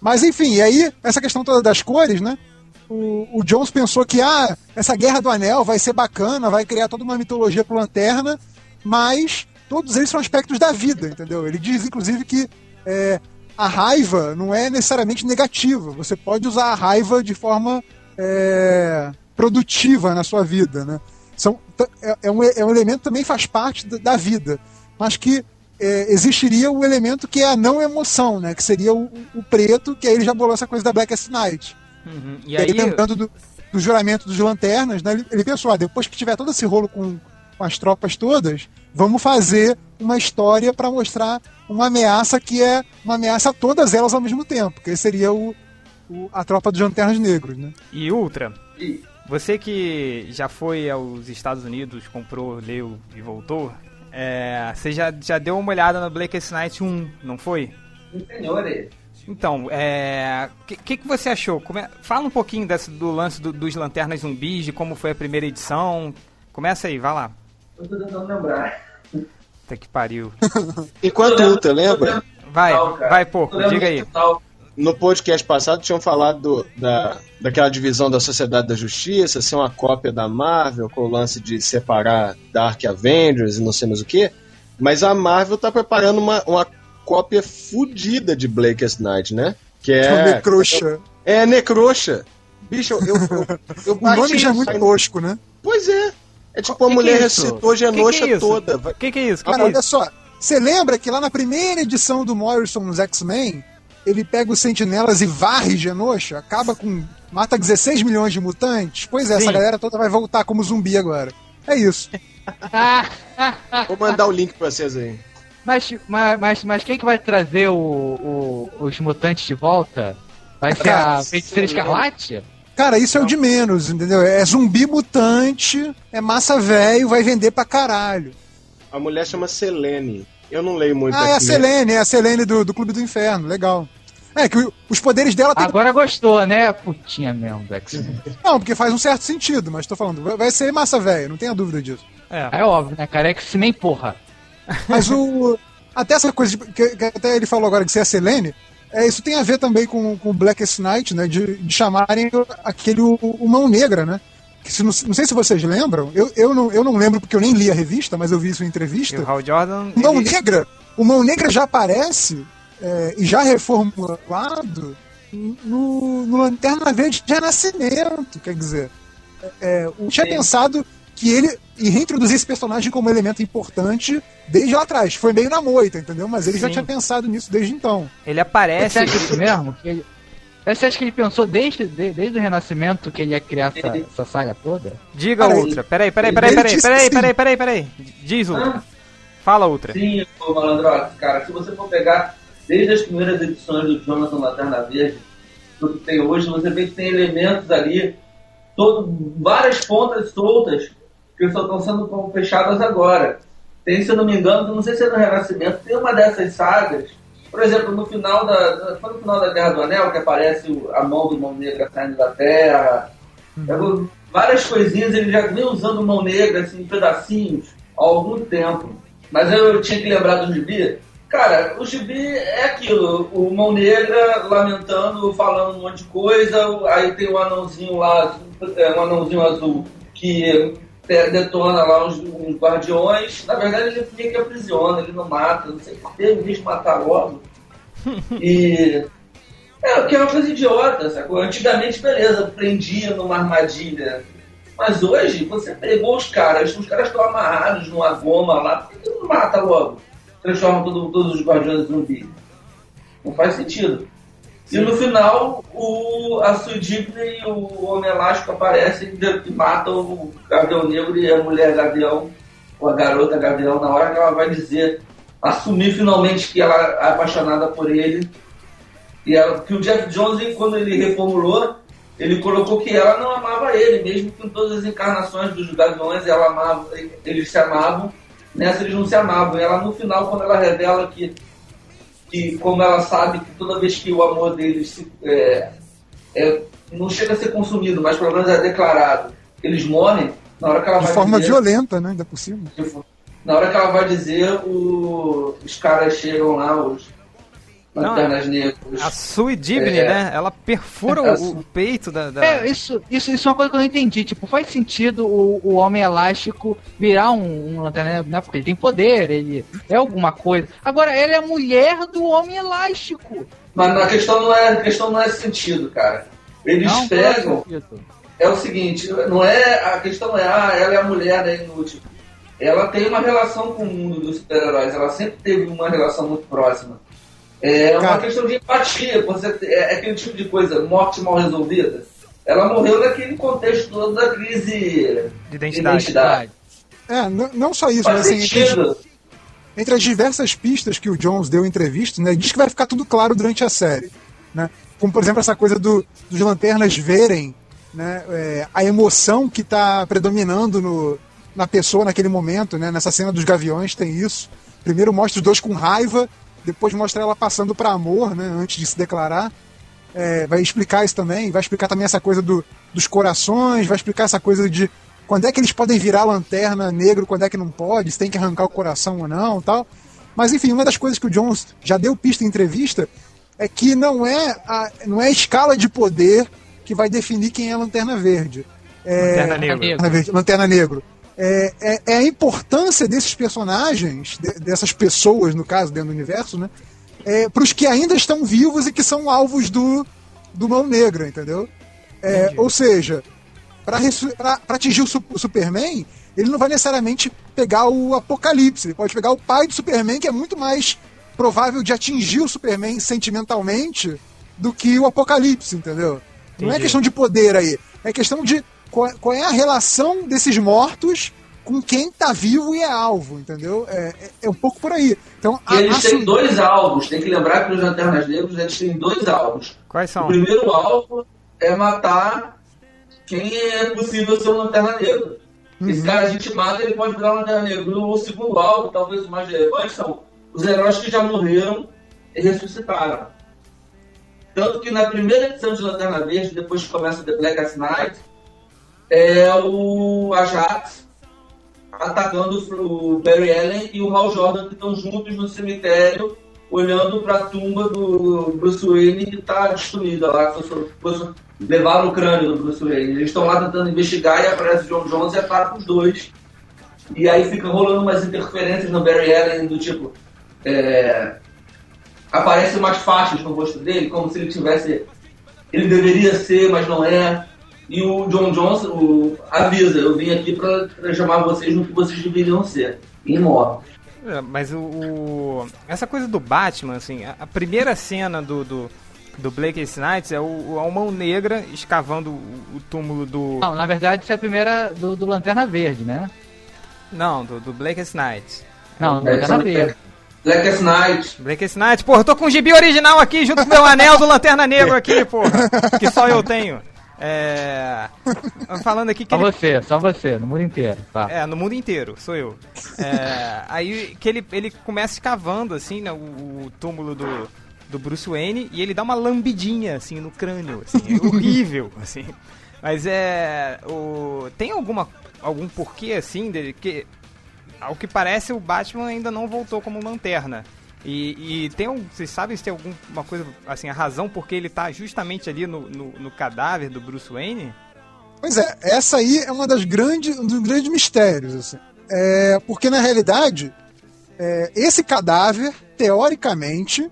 Mas enfim, e aí, essa questão toda das cores, né? O, Jones pensou que ah, essa guerra do anel vai ser bacana, vai criar toda uma mitologia pro Lanterna, mas todos eles são aspectos da vida, entendeu? Ele diz, inclusive, que é, a raiva não é necessariamente negativa. Você pode usar a raiva de forma é, produtiva na sua vida, né? São, é, é um, é um elemento que também faz parte da, da vida, mas que é, existiria o elemento que é a não emoção, né? Que seria o, o preto, que aí ele já bolou essa coisa da Blackest Night. Uhum. E E aí, lembrando do, do juramento dos lanternas, né? Ele, ele pensou, ah, depois que tiver todo esse rolo com, com as tropas todas, vamos fazer uma história para mostrar uma ameaça que é uma ameaça a todas elas ao mesmo tempo, que seria o, o- a tropa dos lanternas negros, né? e Ultra, E- você que já foi aos Estados Unidos, comprou, leu e voltou, é, você já, já deu uma olhada no Blackest Night 1, não foi? Sim, senhores. Então, é. O que, que, que você achou? Come- Fala um pouquinho desse, do lance do- dos Lanternas Zumbis, de como foi a primeira edição. Começa aí, vai lá. Eu tô tentando lembrar. Até que pariu. Enquanto Ultra, lembra? Vai, cara. vai, lembro diga aí. final. No podcast passado tinham falado do- da, daquela divisão da Sociedade da Justiça, ser uma cópia da Marvel, com o lance de separar Dark Avengers e não sei mais o que. Mas a Marvel tá preparando uma, uma cópia fodida de Blackest Night, né? Que É, é. Necroxa. É Necroxa. Bicho, eu. eu, eu, O nome já é muito tosco, né? Pois é. É tipo a Que que mulher é Que que é Genosha toda. O que, que é isso? Que Cara, que é olha isso? só. Você lembra que lá na primeira edição do Morrison nos X-Men, ele pega os sentinelas e varre Genosha, acaba com. mata 16 milhões de mutantes? Pois é, Sim. essa galera toda vai voltar como zumbi agora. É isso. Ah, Vou mandar o link pra vocês aí. Mas, mas, mas, mas quem que vai trazer o, o- os mutantes de volta? Vai ser a Feiticeira Escarlate? Cara, isso é o de menos, entendeu? É zumbi mutante, é massa velho, vai vender pra caralho. A mulher chama Selene. Eu não leio muito Ah, é a. Selene, é a Selene do, do Clube do Inferno, legal. É, que os poderes dela tem. Agora gostou, né? Putinha mesmo X-Men. Não, porque faz um certo sentido, mas tô falando, vai- ser massa velho, não tenha dúvida disso. É. É óbvio, né, cara? X-Men, porra. Mas o. Até essa coisa de- que, que até ele falou agora de ser a Selene, é, isso tem a ver também com o Blackest Night, né? De, de chamarem aquele o, o Mão Negra, né? Que se, não, não sei se vocês lembram, eu, eu, não, eu não lembro porque eu nem li a revista, mas eu vi isso em E entrevista. o Hal Jordan. Mão ele- Negra, o Mão Negra já aparece é, e já reformulado no, no Lanterna Verde de Renascimento, quer dizer. É, eu tinha Sim. pensado que ele e reintroduzir esse personagem como elemento importante desde lá atrás. Foi meio na moita, entendeu? Mas ele já Sim. tinha pensado nisso desde então. Ele Você aparece. acha isso mesmo? Que ele... Você acha que ele pensou desde, de- desde o Renascimento que ele ia criar essa, essa saga toda? Diga Cara, Ultra. Peraí, peraí, peraí, peraí, peraí, peraí, peraí, peraí. Diz Ultra. Ah. Fala Ultra. Sim, ô Malandrox, cara, se você for pegar desde as primeiras edições do Jonathan Lanterna Verde, do que tem hoje, você vê que tem elementos ali, todo, várias pontas soltas que só estão sendo fechadas agora. Tem, se eu não me engano, não sei se é no Renascimento, tem uma dessas sagas, por exemplo, no final da, foi no final da Guerra do Anel que aparece a mão do Mão Negra saindo da Terra. Eu- várias coisinhas ele já vem usando mão negra assim, em pedacinhos há algum tempo. Mas eu tinha que lembrar do gibi. Cara, o gibi é aquilo, o mão negra lamentando, falando um monte de coisa, aí tem um anãozinho lá, é, um anãozinho azul que detona lá uns, uns guardiões. Na verdade ele meio que aprisiona, ele não mata, não sei em vez de matar logo. E é, que é uma coisa idiota, sacou? Antigamente, beleza, prendia numa armadilha. Mas hoje, você pegou os caras, os caras estão amarrados numa goma lá, por que que não mata logo? Transforma todo- todos os guardiões em zumbi. Não faz sentido. E no final, o, a Sudigna e o Homem Elástico aparecem e matam o Gavião Negro e a mulher Gavião, ou a garota Gavião, na hora que ela vai dizer, assumir finalmente que ela é apaixonada por ele. E ela, que o Jeff Jones, quando ele reformulou, ele colocou que ela não amava ele, mesmo em todas as encarnações dos Gaviões ela amava, eles se amavam, nessa eles não se amavam. E ela, no final, quando ela revela que, que como ela sabe que toda vez que o amor deles se, é, é, não chega a ser consumido, mas pelo menos é declarado, eles morrem, na hora que ela De vai forma dizer, violenta, né? Ainda por cima. Na hora que ela vai dizer, o- os caras chegam lá, os lanternas negras. A Sue Dibny, É. né? Ela perfura o, o peito da. da- É, isso, isso, isso é uma coisa que eu não entendi. Tipo, faz sentido o, o Homem Elástico virar um, um lanterna, né? Porque ele tem poder, ele é alguma coisa. Agora, ela é a mulher do Homem Elástico. Mas a questão não é, a questão não é esse sentido, cara. Eles Não, pegam. faz sentido. É o seguinte, não é. A questão não é, ah, ela é a mulher da inútil. Ela tem uma relação com o mundo dos super-heróis, ela sempre teve uma relação muito próxima. É uma Cara. questão de empatia, você, é aquele tipo de coisa, morte mal resolvida. Ela morreu naquele contexto todo da crise de identidade. identidade. É, n- não só isso, Faz mas assim, entre, entre as diversas pistas que o Jones deu em entrevista, né, diz que vai ficar tudo claro durante a série. Né? Como, por exemplo, essa coisa do, dos lanternas verem né, é, a emoção que está predominando no, na pessoa naquele momento. Né? Nessa cena dos gaviões tem isso. Primeiro mostra os dois com raiva, depois mostra ela passando para amor, né, antes de se declarar. É, vai explicar isso também, vai explicar também essa coisa do, dos corações, vai explicar essa coisa de quando é que eles podem virar lanterna negro, quando é que não pode, se tem que arrancar o coração ou não tal. Mas enfim, uma das coisas que o Jones já deu pista em entrevista é que não é a, não é a escala de poder que vai definir quem é Lanterna Verde. É, Lanterna Negra. Lanterna, Verde, Lanterna Negro. É, é, é a importância desses personagens, de- dessas pessoas, no caso, dentro do universo, né? É, para os que ainda estão vivos e que são alvos do, do Mão Negra, entendeu? É, ou seja, para atingir o, Su- o Superman, ele não vai necessariamente pegar o Apocalipse, ele pode pegar o pai do Superman, que é muito mais provável de atingir o Superman sentimentalmente do que o Apocalipse, entendeu? Não é Entendi. questão de poder aí, é questão de qual, qual é a relação desses mortos com quem tá vivo e é alvo, entendeu? É, é- é um pouco por aí. Então, E eles a- têm a- dois alvos, tem que lembrar que os Lanternas Negros eles têm dois alvos. Quais O são? primeiro alvo é matar quem é possível ser um Lanterna Negro. Esse cara a gente mata, ele pode virar um Lanterna Negro. O segundo alvo, talvez o mais relevante, são os heróis que já morreram e ressuscitaram. Tanto que na primeira edição de Lanterna Verde, depois que começa The Blackest Night, é o Ajax atacando o Barry Allen e o Hal Jordan que estão juntos no cemitério olhando para a tumba do Bruce Wayne que está destruída lá. que foi- foi- Levaram o crânio do Bruce Wayne. Eles estão lá tentando investigar e aparece o John Jones e ataca os dois. E aí fica rolando umas interferências no Barry Allen do tipo. é, Aparecem umas faixas no rosto dele, como se ele tivesse. Ele deveria ser, mas não é. E o John Johnson o, avisa, eu vim aqui pra, pra chamar vocês no que vocês deveriam ser, imortos. É, mas o, o- Essa coisa do Batman, assim, a, a primeira cena do, do, do Blackest Nights é o, a mão negra escavando o, o túmulo do. Não, na verdade, isso é a primeira do, do Lanterna Verde, né? Não, do, do Blackest Nights. Não, do É, Lanterna Verde. Blackest Night. Blackest Nights, porra, eu tô com o gibi original aqui junto com o meu anel do Lanterna Negro aqui, porra. Que só eu tenho. É. Falando aqui que Só ele você, só você, no mundo inteiro. Tá. É, no mundo inteiro, sou eu. É, aí que ele, ele começa escavando, assim, né, o, o túmulo do, do Bruce Wayne e ele dá uma lambidinha, assim, no crânio, assim, é horrível, assim. Mas é... O, tem alguma, algum porquê, assim, dele, que... Ao que parece, o Batman ainda não voltou como lanterna. E, e tem um, vocês sabem se tem alguma coisa, assim, a razão porque ele tá justamente ali no, no, no cadáver do Bruce Wayne? Pois é, essa aí é uma das grandes, um dos grandes mistérios, assim. É, porque na realidade, é, esse cadáver, teoricamente,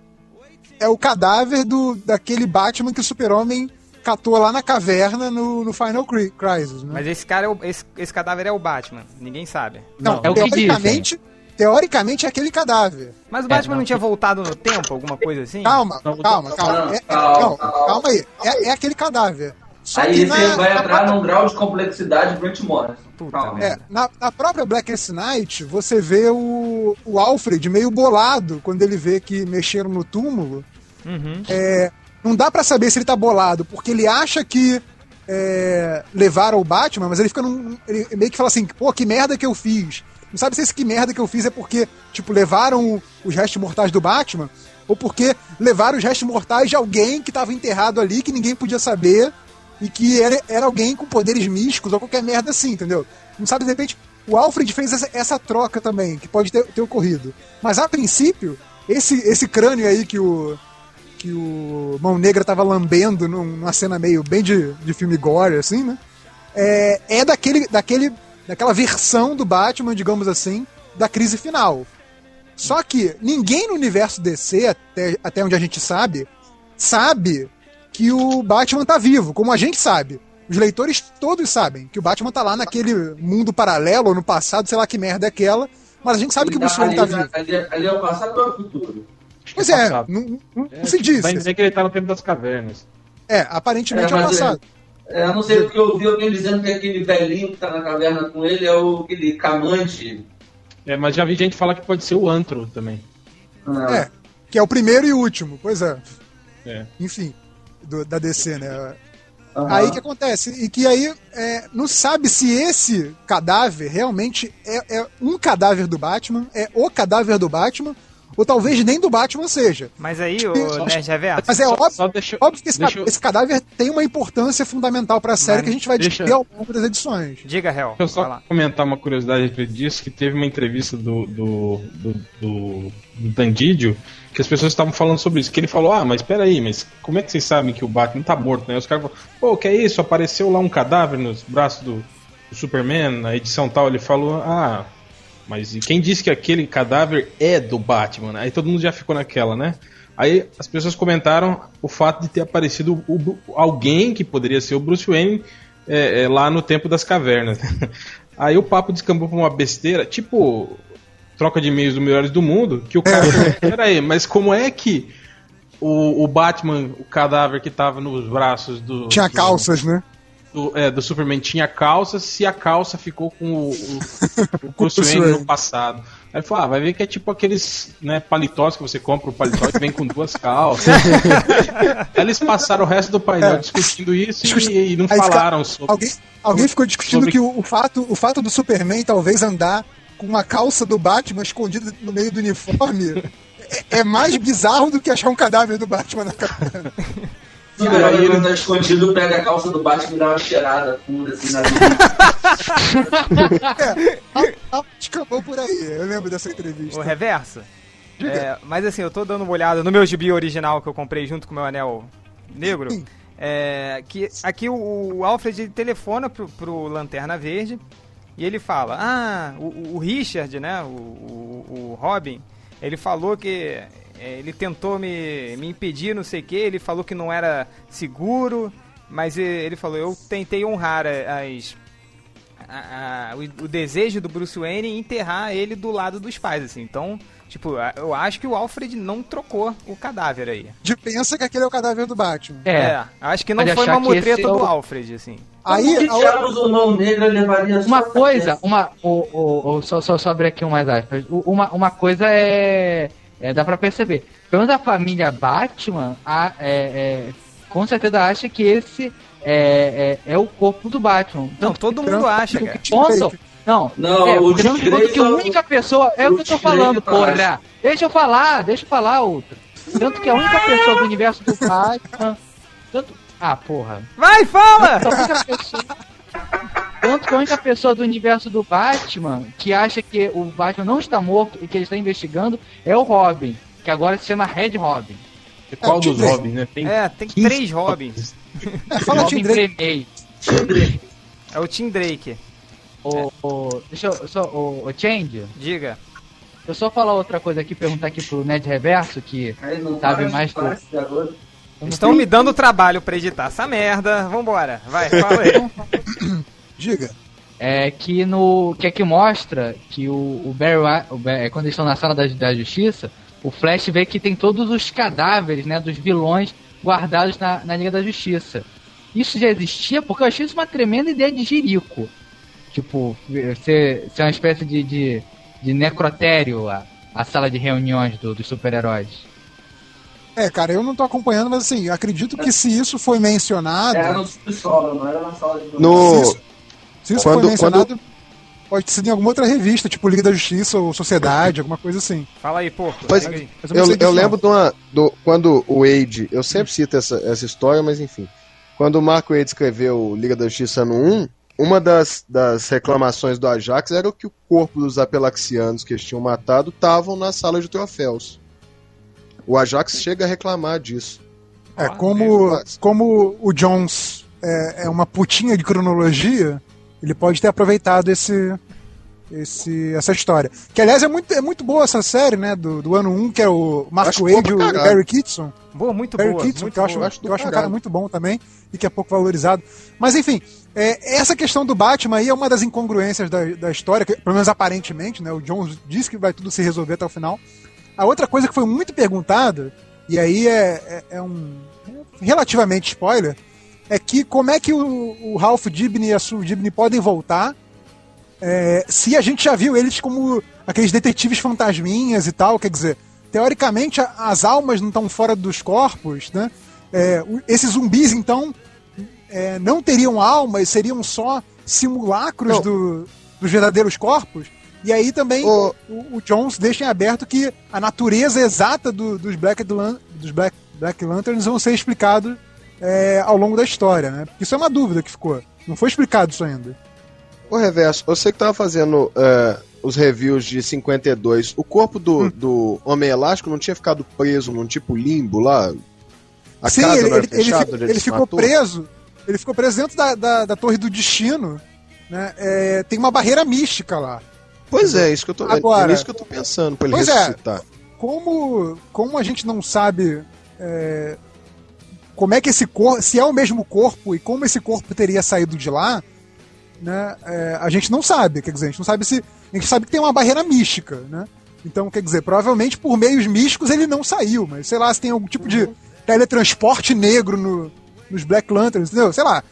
é o cadáver do, daquele Batman que o Super-Homem catou lá na caverna no, no Final Cri- Crisis. Né? Mas esse cara, é o, esse, esse cadáver é o Batman, ninguém sabe. Não, é o que teoricamente, teoricamente é aquele cadáver. Mas o É, Batman não, não, tinha voltado no tempo, alguma coisa assim? Calma, Não, calma, calma. não, É- é- calma, calma. calma aí. É, é aquele cadáver. Só Aí que você na- vai na entrar própria- num grau de complexidade Grant Morrison. Puta Calma. merda. É, na, na própria Blackest Night, você vê o, o Alfred meio bolado quando ele vê que mexeram no túmulo. Uhum. É, não dá pra saber se ele tá bolado, porque ele acha que é, levaram o Batman, mas ele fica num. Ele meio que fala assim, pô, que merda que eu fiz. Não sabe se esse que merda que eu fiz é porque, tipo, levaram os restos mortais do Batman, ou porque levaram os restos mortais de alguém que tava enterrado ali, que ninguém podia saber, e que era, era alguém com poderes místicos, ou qualquer merda assim, entendeu? Não sabe, de repente, o Alfred fez essa, essa troca também, que pode ter, ter ocorrido. Mas a princípio, esse, esse crânio aí que o, que o Mão Negra tava lambendo num- numa cena meio bem de, de filme gore, assim, né? É, é daquele, daquele, daquela versão do Batman, digamos assim, da crise final. Só que ninguém no universo DC, até, até onde a gente sabe, sabe que o Batman tá vivo, como a gente sabe. Os leitores todos sabem que o Batman tá lá naquele mundo paralelo, ou no passado, sei lá que merda é aquela, mas a gente sabe que o Bruce Wayne tá vivo. ali, ali é o passado ou é o futuro? Pois é, passado. não, não- não se diz. Vai dizer que ele tá no tempo das cavernas. É, aparentemente é, É, o mas passado. É, eu não sei porque eu ouvi alguém dizendo que aquele velhinho que tá na caverna com ele é o aquele camante. É, mas já vi gente falar que pode ser o antro também. Ah, É, que é o primeiro e o último, pois é. É. Enfim, do- da DC, né? aham. Aí que acontece? E que aí é, não sabe se esse cadáver realmente é, é um cadáver do Batman, é o cadáver do Batman, ou talvez nem do Batman seja. Mas aí, o Nerd Reverso, Mas é Só- óbvio, só deixa- óbvio que esse, deixa esse cadáver tem uma importância fundamental pra série Mas que a gente vai deixa- discutir ao longo das edições. diga, Hel. Deixa eu só comentar uma curiosidade a disso, que teve uma entrevista do, do, do, do, do Dandidio, que as pessoas estavam falando sobre isso, que ele falou, ah, mas peraí, mas como é que vocês sabem que o Batman tá morto, né? Os caras falaram, pô, que é isso? Apareceu lá um cadáver nos braços do, do Superman, na edição tal, ele falou, ah, mas quem disse que aquele cadáver é do Batman? Aí todo mundo já ficou naquela, né? Aí as pessoas comentaram o fato de ter aparecido o alguém que poderia ser o Bruce Wayne é, é, lá no tempo das cavernas. Aí o papo descambou pra uma besteira, tipo troca de e-mails do Melhores do Mundo, que o cara. Peraí, mas como é que o, o Batman, o cadáver que tava nos braços do. Tinha do- calças, né? Do, é, do Superman tinha calça, se a calça ficou com o, o, o Bruce Wayne no passado. Aí ele falou, ah, vai ver que é tipo aqueles né, paletós que você compra, o paletó que vem com duas calças. Aí eles passaram o resto do painel É. discutindo isso Discuti- e, e não Aí fica- falaram sobre. Alguém, alguém ficou discutindo sobre- que o, o fato, o fato do Superman talvez andar com uma calça do Batman escondida no meio do uniforme é, é mais bizarro do que achar um cadáver do Batman na caverna. O Aí ele- tá escondido, pega a calça do Batman e dá uma cheirada funda assim na É, a- a- Escapou por aí, eu lembro dessa entrevista. O Reverso. É, mas assim, eu tô dando uma olhada no meu gibi original que eu comprei junto com o meu anel negro. É, que aqui o, o Alfred ele telefona pro, pro Lanterna Verde e ele fala: Ah, o, o Richard, né? O, o, o Robin, ele falou que ele tentou me, me impedir, não sei o que, ele falou que não era seguro mas e- ele falou, eu tentei honrar as. a- a- o, o desejo do Bruce Wayne em enterrar ele do lado dos pais, assim. Então, tipo, a- eu acho que o Alfred não trocou o cadáver aí. De pensa que aquele é o cadáver do Batman. É. acho que não Pode foi uma que esse mutreta é o- do Alfred, assim. Aí, Como que a- diabos o mão negra levaria Uma a coisa, cabeça? uma, o, o, o- só, só, só abrir aqui um mais aspas. Uma, uma coisa é, é. dá pra perceber. Pelo menos a família Batman a, é, é, com certeza acha que esse é, é, é o corpo do Batman. Não, Tanto todo mundo acha, cara. Não, Não, é, o que a única pessoa. É o que eu tô falando, porra. Deixa eu falar, deixa eu falar outro. Tanto que a única pessoa do universo do Batman. Tanto. Ah, porra. Vai, fala! Tanto a única pessoa. Tanto que a única pessoa do universo do Batman que acha que o Batman não está morto e que ele está investigando é o Robin, que agora se chama Red Robin. Qual É, dos Tim Robin, né? Tem É, tem 15 três Robins. É, fala Tim Robin Drake. É o Tim Drake. O, o, deixa eu só. O, o Change. Diga. Deixa eu só falar outra coisa aqui, perguntar aqui pro Ned Reverso, que sabe mais que Estão me dando trabalho pra editar essa merda. Vambora. Vai, fala aí. Diga. É que no. Que aqui mostra que o, o Barry o Barry- quando eles estão na sala da, da justiça, o Flash vê que tem todos os cadáveres, né, dos vilões guardados na, na Liga da Justiça. Isso já existia porque eu achei isso uma tremenda ideia de Jerico. Tipo, ser, ser uma espécie de, de, de necrotério a, a sala de reuniões do- dos super-heróis. É, cara, eu não tô acompanhando, mas assim, eu acredito que se isso foi mencionado. Era no subsolo, não era na sala de No, Se isso, se isso Quando- foi mencionado, pode ser em alguma outra revista, tipo Liga da Justiça ou Sociedade, alguma coisa assim. Fala aí, porco. Pois- aí. Eu, eu disso, lembro de uma, do, quando o Wade, eu sempre cito essa, essa história, mas enfim. Quando o Mark Wade escreveu Liga da Justiça no 1, uma das, das reclamações do Ajax era que o corpo dos apelaxianos que eles tinham matado estavam na sala de troféus. O Ajax chega a reclamar disso. É, Ah, como, mesmo. como o Jones é, é uma putinha de cronologia, ele pode ter aproveitado esse, esse, essa história. Que, aliás, é muito, é muito boa essa série, né, do, do ano 1, que é o Mark Wade e o. Barry Kitson. Boa, muito Barry boa. Kitson, muito que eu acho, que eu acho um cara muito bom também e que é pouco valorizado. Mas enfim, é, essa questão do Batman aí é uma das incongruências da, da história, que, pelo menos aparentemente, né? O Jones diz que vai tudo se resolver até o final. A outra coisa que foi muito perguntada, e aí é, é, é um relativamente spoiler, é que como é que o, o Ralph Dibny e a Sue Dibny podem voltar é, se a gente já viu eles como aqueles detetives fantasminhas e tal, quer dizer, teoricamente a- as almas não estão fora dos corpos, né? É, esses zumbis, então, é, não teriam almas, seriam só simulacros do- dos verdadeiros corpos. E aí também Ô- o, o Jones deixa em aberto que a natureza exata do- dos Black, dos Black, Black Lanterns vão ser explicados é, ao longo da história, né? Isso é uma dúvida que ficou. Não foi explicado isso ainda. O reverso, você que tava fazendo é, os reviews de 52, o corpo do, do Homem Elástico não tinha ficado preso num tipo limbo lá? A Sim, casa ele, não era ele- ele fechada onde ele se ficou matou? preso. Ele ficou preso dentro da, da, da Torre do Destino. Né? É, tem uma barreira mística lá. Pois é, isso que eu tô, Agora- é isso que eu tô pensando pra ele Pois é. ressuscitar. Como, como a gente não sabe é, como é que esse corpo, se é o mesmo corpo e como esse corpo teria saído de lá, né? é, a gente não sabe. Quer dizer, a gente não sabe se. A gente sabe que tem uma barreira mística, né? Então, quer dizer, provavelmente por meios místicos ele não saiu, mas sei lá se tem algum tipo de teletransporte negro no, nos Black Lanterns, entendeu? Sei lá.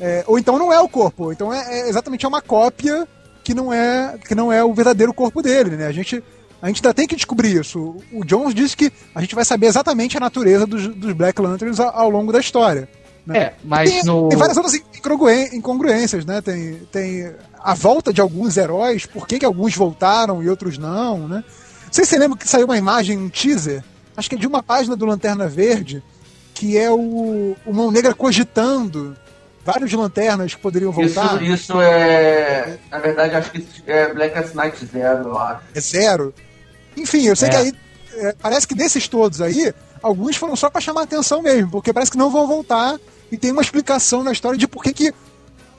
É, ou então não é o corpo, então é, é exatamente uma cópia que não é que não é o verdadeiro corpo dele, né? A gente a gente ainda tem que descobrir isso. O Jones disse que a gente vai saber exatamente a natureza dos, dos Black Lanterns ao, ao longo da história. né? É, mas tem, no. tem várias outras incongruên- incongruências, né? Tem, tem a volta de alguns heróis, por que, que alguns voltaram e outros não, né? Não sei se você lembra que saiu uma imagem, um teaser, acho que é de uma página do Lanterna Verde, que é o, o Mão Negra cogitando vários lanternas que poderiam voltar. Isso, isso é. Na verdade, acho que é Black Knight Zero, eu acho. É zero. Enfim, eu sei É. que aí é, parece que desses todos aí, alguns foram só pra chamar atenção mesmo, porque parece que não vão voltar e tem uma explicação na história de por que que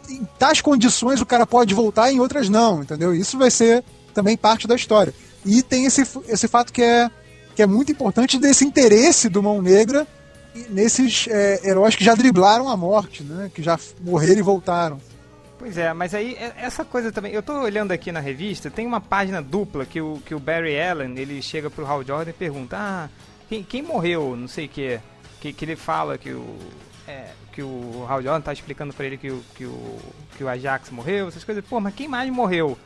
em tais condições o cara pode voltar e em outras não, entendeu? Isso vai ser também parte da história. E tem esse, esse fato que é, que é muito importante desse interesse do Mão Negra nesses é, heróis que já driblaram a morte, né? Que já morreram e voltaram. Pois é, mas aí é- essa coisa também. Eu tô olhando aqui na revista, tem uma página dupla que o, que o Barry Allen ele chega pro Hal Jordan e pergunta: Ah, quem, quem morreu? Não sei o que. Que, que ele fala que o. é, que o Hal Jordan tá explicando pra ele que o, que o, que o Ajax morreu, essas coisas. Pô, mas quem mais morreu?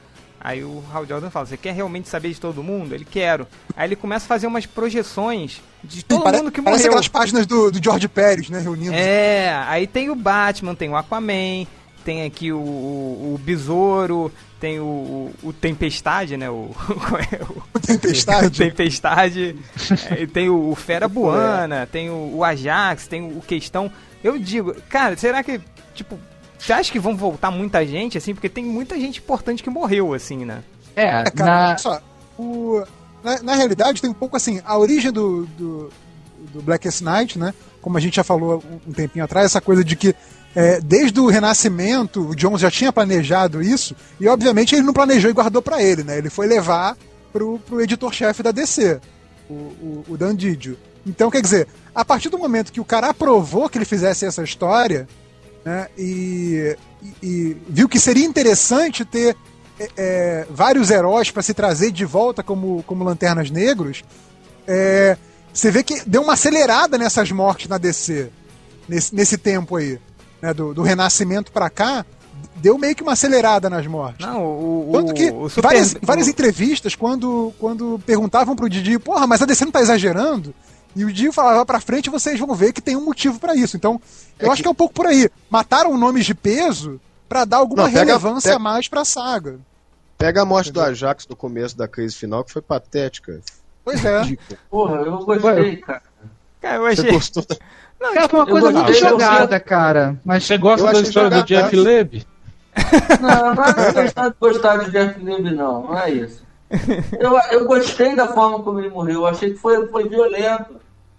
Aí o Hal Jordan fala: Você quer realmente saber de todo mundo? Ele quero. Aí ele começa a fazer umas projeções de todo mundo que parece morreu. aquelas páginas do, do George Pérez, né? Reunindo. É, aí tem o Batman, tem o Aquaman, tem aqui o, o, o Besouro, tem o, o, o Tempestade, né? O, qual é? o O Tempestade. Tempestade, é, tem o, o Fera Buana, tem o, o Ajax, tem o Questão. Eu digo, cara, será que, tipo, você acha que vão voltar muita gente, assim? Porque tem muita gente importante que morreu, assim, né? É, É, cara, na, olha só. O, na, na realidade, tem um pouco assim, a origem do, do, do Blackest Night, né? Como a gente já falou um- tempinho atrás, essa coisa de que é, desde o Renascimento, o Jones já tinha planejado isso, e obviamente ele não planejou e guardou pra ele, né? Ele foi levar pro, pro editor-chefe da DC, o, o, o Dan Didio. Então, quer dizer, a partir do momento que o cara aprovou que ele fizesse essa história, né, e, e- e viu que seria interessante ter é, é, vários heróis para se trazer de volta como, como lanternas negros, é, você vê que deu uma acelerada nessas mortes na DC, nesse, nesse tempo aí, né, do, do Renascimento para cá, deu meio que uma acelerada nas mortes. Não, o, o, Tanto que o Super- várias, várias entrevistas, quando, quando perguntavam pro Didi, porra, mas a DC não tá exagerando? E o Didi falava pra frente, vocês vão ver que tem um motivo pra isso. Então, eu acho que é um pouco por aí. Mataram nomes de peso pra dar alguma Não, pega- relevância pega- a mais pra saga. Pega a morte do Ajax do começo da crise final, que foi patética. Pois é. Porra, eu gostei, cara. Cara, eu Você achei... gostou da... cara, foi uma coisa gostei, muito jogada, cara. Mas Você gosta da história do jogadaço. Jeff Leb? Não, não é gostar de Jeff Lib, não. Não é isso. Eu, eu gostei da forma como ele morreu. Eu achei que foi, foi violento.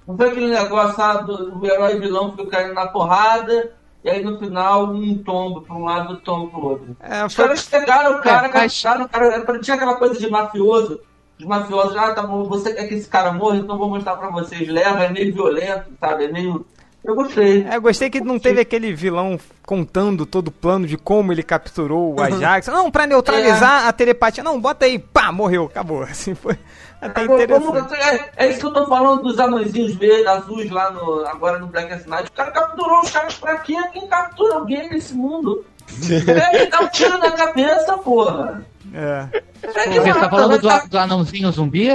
Não foi aquele negócio ah, do, do herói vilão que caindo na porrada. E aí no final um tombo pra um lado e tombo pro outro. É, Os foi- caras pegaram o cara, É, o cara. era- Tinha aquela coisa de mafioso. Os mafiosos, ah, tá bom, você quer que esse cara morra, então vou mostrar pra vocês. Leva, é meio violento, sabe? É meio. Eu gostei. É, eu gostei que não teve aquele vilão contando todo o plano de como ele capturou o Ajax. Não, pra neutralizar a telepatia. Não, bota aí, pá, morreu, acabou. Assim foi até Agora, interessante. como- é, é isso que eu tô falando dos anõezinhos verdes, azuis lá no, agora no Black Night. O cara capturou os caras pra quê? Quem captura alguém nesse mundo? É, dá um tiro na cabeça, porra. É. É que você tá falando vai do, do anãozinho zumbi?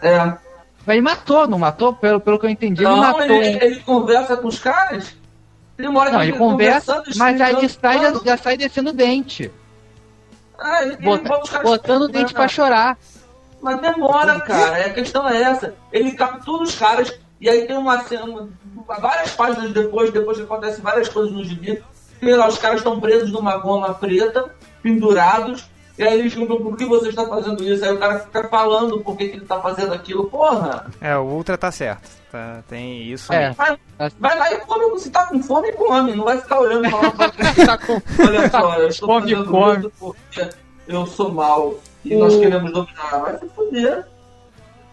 É. Ele matou, não matou? Pelo, pelo que eu entendi, ele Não, matou. ele, ele conversa com os caras. Hora que Não, ele conversa, mas aí explicando sai, já, já sai descendo o dente. Ah, ele, ele Bota- caras botando o dente pra chorar. Mas demora, cara. A questão é essa. Ele captura os caras e aí tem uma cena, várias páginas depois, depois que acontece várias coisas no gibi. Tem lá, os caras estão presos numa goma preta, pendurados. E aí eles perguntam por que você está fazendo isso. Aí o cara fica falando por que, que ele está fazendo aquilo. Porra! É, o Ultra tá certo. Tá, tem isso. É. aí. Vai, vai lá e come. Se tá com fome, come. Não vai ficar olhando e falando pra Tá com- Olha só, eu estou Come, fazendo come. isso porque eu sou mal. E nós queremos dominar. Vai se fuder.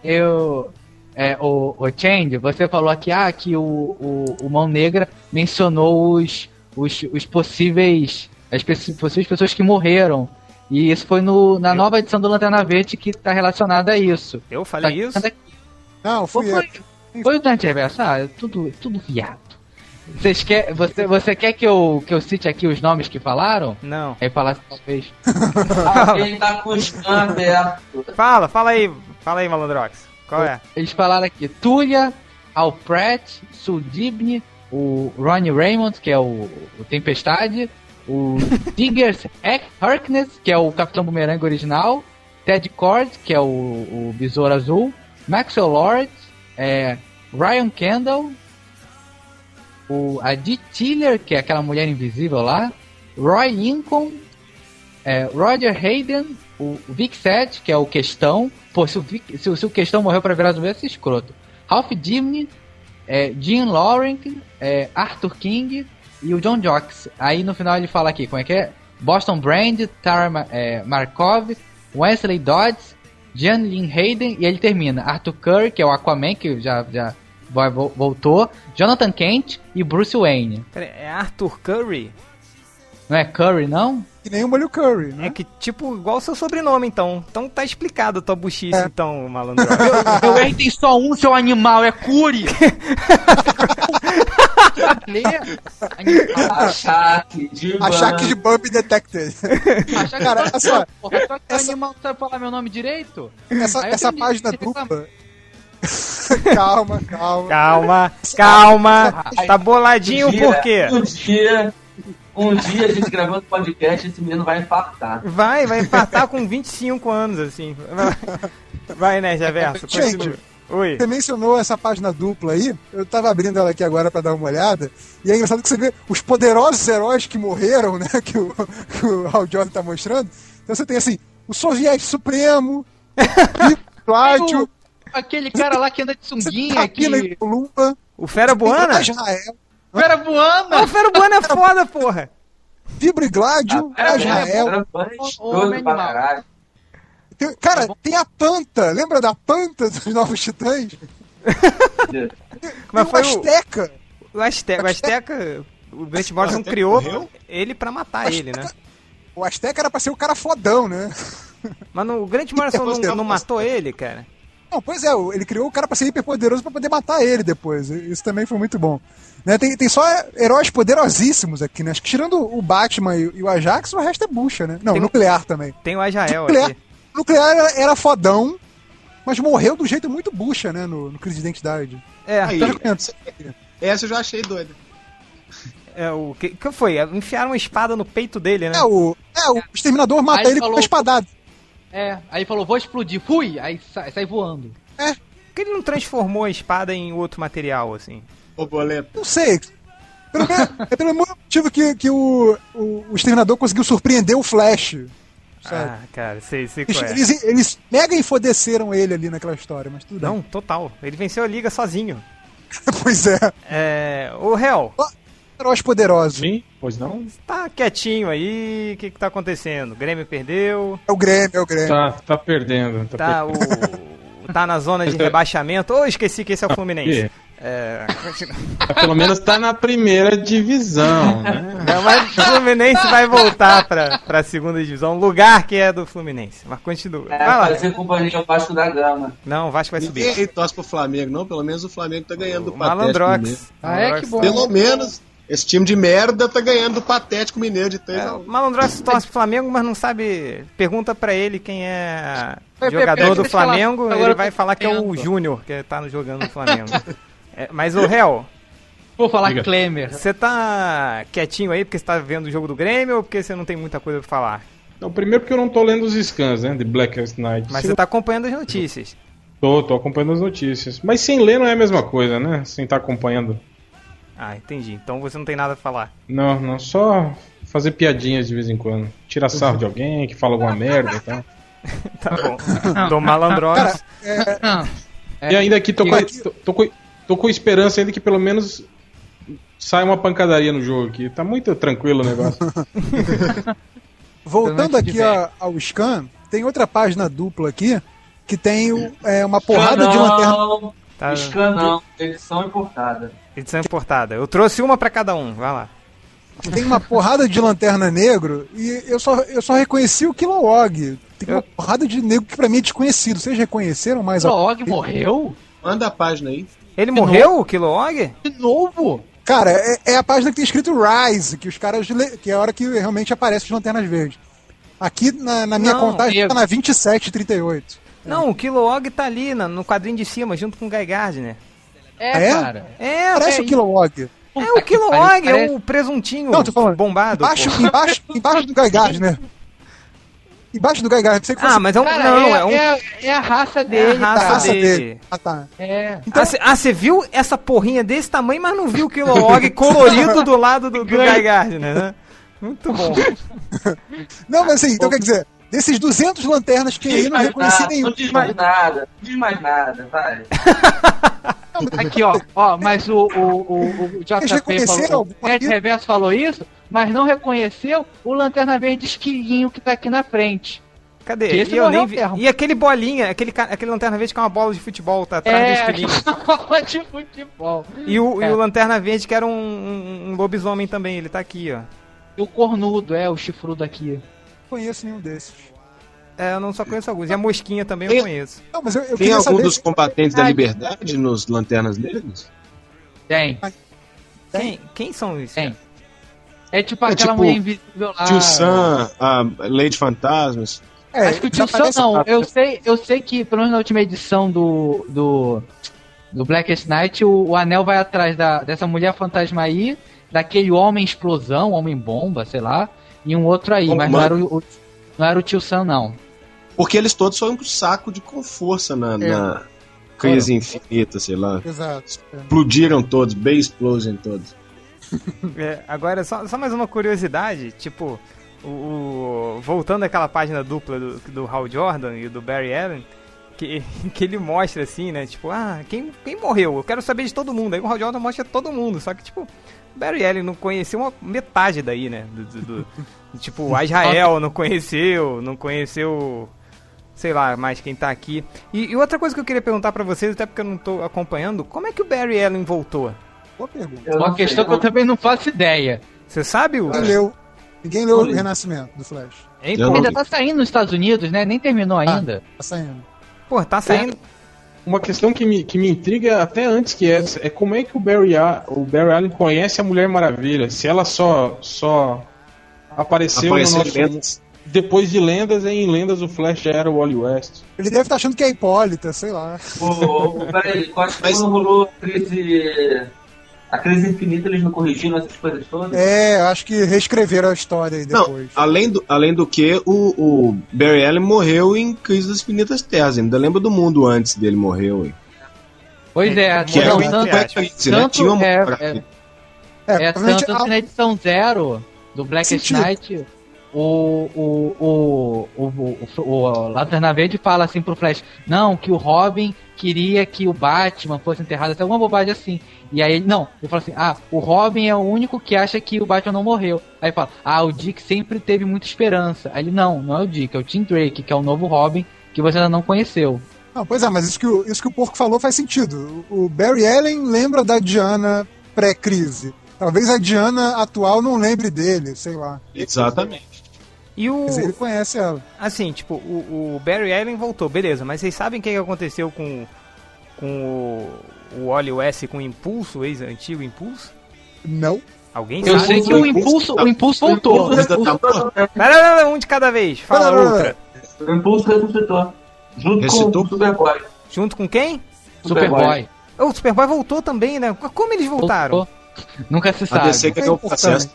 Eu. É, o, o Change, você falou aqui ah, que o, o, o Mão Negra mencionou os, os, os possíveis. As possíveis pessoas que morreram. E isso foi no, na nova edição do Lanterna Verde que tá relacionada a isso. Eu falei isso? Não, fui eu. foi, foi o Dante Reverso? Ah, tudo, tudo viado. Vocês quer, você, você quer que eu, que eu cite aqui os nomes que falaram? Não. Aí falasse talvez. Alguém tá com o scan aberto. Fala, fala aí. Fala aí, Malandrox. Qual é? Eles falaram aqui Tulia, Al Pratt, Suldibne, o Ronnie Raymond, que é o, o Tempestade, o Diggers Harkness, que é o Capitão Boomerang original, Ted Cord, que é o, o Besouro Azul, Maxwell Lord, é, Ryan Kendall, o, a Dee Tiller, que é aquela mulher invisível lá, Roy Lincoln, é, Roger Hayden, o Vic Set, que é o Questão. Pô, se o, Vic- se, se o Questão morreu pra virar zumbi, ser escroto. Ralph Dimney, é, Jim Loring, é, Arthur King e o John Jocks. Aí no final ele fala aqui, como é que é? Boston Brand, Tara é, Markov, Wesley Dodds, Jan Lynn Hayden e ele termina. Arthur Curry, que é o Aquaman, que já, já voltou, Jonathan Kent e Bruce Wayne. Pera aí, É Arthur Curry? Não é Curry, não? Que nem o molho curry, né? É que, tipo, igual o seu sobrenome, então. Então tá explicado a tua buchice, É. então, malandro. Meu Wayne tem só um, seu animal, é Curry! Achaque de Achaque de Bump Detected. Achar que Cara, olha só, porra, só que o essa- animal não sabe falar meu nome direito? Essa, Aí essa tenho página dupla. calma, calma. calma, calma. Tá boladinho Um dia- por quê? Um dia, um dia a gente gravando podcast, esse menino vai infartar. Vai, vai empatar com 25 anos, assim. Vai, vai né, Javerso? Gente. Continua. Oi. Você mencionou essa página dupla aí, eu tava abrindo ela aqui agora pra dar uma olhada, e é engraçado que você vê os poderosos heróis que morreram, né, que o, que o Hal Jordan tá mostrando. Então você tem assim, o Soviético Supremo, o Cláudio, Aquele cara lá que anda de sunguinha, que... Columba, O Fera Buana? Israel, Fera Ah, o! Fera Buana é foda, porra. Vibra e Gládio, Era Israel. era gostoso Homem animal. Tem- cara, tem a Panta, lembra da Panta dos Novos Titãs? Mas tem foi o Azteca. o Azteca. O Azteca, o Grant Morrison criou ele pra matar ele, né? O Azteca era pra ser o cara fodão, né? Mas no, o Grant Morrison não, não matou ele, cara. Não, pois é, ele criou o cara pra ser hiperpoderoso pra poder matar ele depois. Isso também foi muito bom. Né, tem, tem só heróis poderosíssimos aqui, né? Acho que tirando o Batman e, e o Ajax, o resto é bucha, né? Não, Tem o nuclear também. Tem o Ajael Nuclear, aqui. O nuclear era, era fodão, mas morreu do jeito muito bucha, né? No, no Crise de Identidade. É, Aí, Então, essa eu já achei doida. é o que, que foi? Enfiaram uma espada no peito dele, né? É, o, é, o Exterminador mata Aí ele com falou- uma espadada. É, aí falou, vou explodir. Fui! Aí sai, sai voando. Por que ele não transformou a espada em outro material, assim? Ô, boleto. Não sei. Pelo menos- é pelo mesmo motivo que, que o, o, o Exterminador conseguiu surpreender o Flash. Sabe? Ah, cara, sei, sei Eles, qual é. eles, eles mega enfodeceram ele ali naquela história, mas tudo Não, total. Ele venceu a liga sozinho. bem. pois é. É. Ô, Hel, Heróis poderosos. Sim, pois não? tá quietinho aí, o que que tá acontecendo? O Grêmio perdeu, É o Grêmio, é o Grêmio. Tá, tá perdendo. Tá, tá o... tá na zona de rebaixamento. Ô, esqueci que esse é o Fluminense. É... Pelo menos tá na primeira divisão, né? Não, mas o Fluminense vai voltar pra, pra segunda divisão, lugar que é do Fluminense. Mas continua. É, Vai lá. fazer companhia ao Vasco da Gama. Não, o Vasco vai subir. Ninguém torce pro Flamengo, não. Pelo menos o Flamengo tá ganhando do O Patético Mineiro. Malandrox. Ah, é? Que bom. Pelo menos esse time de merda tá ganhando do Patético Mineiro de 3 É, o 1. Malandrox torce pro Flamengo, mas não sabe. Pergunta pra ele quem é jogador do. Flamengo, ele vai falar que é o. Júnior que tá jogando no Flamengo. É, mas o Réu, Vou falar Diga. Klemer. você tá quietinho aí porque você tá vendo o jogo do Grêmio ou porque você não tem muita coisa pra falar? Não, primeiro porque eu não tô lendo os scans, né? De Blackest Night. Mas você eu tá acompanhando as notícias. tô, tô acompanhando as notícias. Mas sem ler não é a mesma coisa, né? Sem estar acompanhando. Ah, entendi. Então você não tem nada pra falar. Não, não, só fazer piadinhas de vez em quando. Tirar sarro de alguém que fala alguma merda e tal. Tá bom. do Malandrox. E ainda aqui tô com, Aqui- tô, tô com, tô com esperança ainda que pelo menos saia uma pancadaria no jogo aqui. Tá muito tranquilo o negócio. Voltando Excelente aqui de a- ao scan, tem outra página dupla aqui que tem o- é, uma porrada de lanterna. não, Tá, Scan não, edição importada. edição importada. Eu trouxe uma pra cada um. Vai lá. Tem uma porrada de lanterna negro e eu só, eu só reconheci o Kilowog. Tem uma Eu- porrada de negro que pra mim é desconhecido. Vocês reconheceram mais algum? Log morreu? Manda a página aí. Ele morreu, o Kilowog? De novo? Cara, é, é a página que tem escrito Rise, que os caras. le- que é a hora que realmente aparece as lanternas verdes. Aqui na, na minha Não, contagem eu- tá na 2738. Não, o Kilowog tá ali na- no quadrinho de cima, junto com o Guy Gardner. É, É? cara. É, Parece é, o Kilowog. é o Kilowog, é o presuntinho Não, tô falando. bombado. Embaixo, pô. embaixo, embaixo do Guy Gardner. Embaixo do Guy Gardner. Pensei que fosse Ah, mas é um. Cara, não, é, é um. é, é a raça É dele, a a raça tá? raça dele. dele. Ah, tá. É. Ah, você viu essa porrinha desse tamanho, mas não viu o Kilowog colorido do lado do, do Guy Gardner, né? Muito bom. Não, mas assim, então quer dizer, desses 200 lanternas que aí não reconheci nada, nenhum. não diz mais nada, não diz mais nada, vai. Aqui, ó, ó, mas o, o, o, o JP falou, o? Reverso falou isso, mas não reconheceu o Lanterna Verde esquilinho que tá aqui na frente. Cadê? Que esse E, eu morreu nem vi- e aquele bolinha, aquele, aquele lanterna verde com uma bola de futebol, tá atrás do É, espelhinho. bola de futebol. E o, e É. o lanterna verde que era um, um, um lobisomem também, ele tá aqui, ó. E o cornudo, é, o chifrudo aqui. Não conheço nenhum desses. É, eu não só conheço alguns. E a mosquinha também eu conheço. Não, mas eu, eu Tem algum saber. dos combatentes da liberdade nos Lanternas Negras? Tem, Quem, quem são esses? tem. É tipo É aquela tipo mulher invisível lá. Tio Sam, a Lady Fantasmas. É, Acho que o tio Sam não. Eu sei, eu sei que, pelo menos na última edição do. do. do Blackest Night, o, o anel vai atrás da, dessa mulher fantasma aí, daquele homem explosão, homem bomba, sei lá, e um outro aí, Bom, mas não era o, o- não era o tio Sam, não. Porque eles todos foram pro saco de com força na, na crise infinita, sei lá. Exato. é. Explodiram todos, bem explosion todos. É, agora, só, só mais uma curiosidade, tipo, o, o- voltando àquela página dupla do, do Hal Jordan e do Barry Allen, que, que ele mostra assim, né, tipo, ah, quem, quem morreu? Eu quero saber de todo mundo. Aí o Hal Jordan mostra todo mundo, só que, tipo, Barry Allen não conheceu uma metade daí, né, do, do- do- tipo, Israel não conheceu, não conheceu... Sei lá, mais quem tá aqui. E, e outra coisa que eu queria perguntar pra vocês, até porque eu não tô acompanhando, como é que o Barry Allen voltou? Boa pergunta. Uma não sei, questão que eu também não faço ideia. Você sabe o. Ninguém leu. Ninguém leu o Renascimento do Flash. Hein, pô? não Ainda tá saindo nos Estados Unidos, né? Nem terminou ainda. Tá saindo. Pô, tá saindo. Uma questão que me, que me intriga até antes que essa é como é que o Barry, A- o Barry Allen conhece a Mulher Maravilha. Se ela só, só apareceu Apareceu no nosso... lendas. Depois de lendas, em lendas o Flash já era o Wally West. Ele deve estar achando que é Hipólita, sei lá. O, o, peraí, quase Mas- quando rolou a crise. A crise infinita, eles não corrigiram essas coisas todas? É, acho que reescreveram a história aí Não, depois. além do, além do que, o, o Barry Allen morreu em Crise das Infinitas Terras. Ainda lembra do mundo antes dele morreu. hein? Pois é, Que não, era o tanto, crise, né? tanto- Tinha uma é, maravilha. É, é, provavelmente tanto que na edição zero do Blackest Sentido. Night, o, o, o, o, o, o, o Lanterna Verde fala assim pro Flash, não, que o Robin queria que o Batman fosse enterrado, até alguma bobagem assim. E aí ele, não, ele fala assim, ah, o Robin é o único que acha que o Batman não morreu. Aí ele fala, ah, o Dick sempre teve muita esperança. Aí ele, não, não é o Dick, é o Tim Drake, que é o novo Robin que você ainda não conheceu. Não, pois é, mas isso que, o, isso que o Porco falou faz sentido. O Barry Allen lembra da Diana pré-crise. Talvez a Diana atual não lembre dele, sei lá. Exatamente. E o. Dizer, ele conhece ela. Assim, tipo, o, o Barry Allen voltou, beleza, mas vocês sabem o que que aconteceu com, com o, o Wally West com Impulso, o ex-antigo Impulso? Não. Alguém Eu sabe? sei que o impulso, o impulso voltou. Pera, pera, pera, um de cada vez. Fala Não, outra. O Impulso ressuscitou. Junto Ressuscitou? com o Superboy. Junto com quem? Superboy. Oh, o Superboy voltou também, né? Como eles voltaram? Voltou. Nunca se A sabe. DC É ganhou o processo.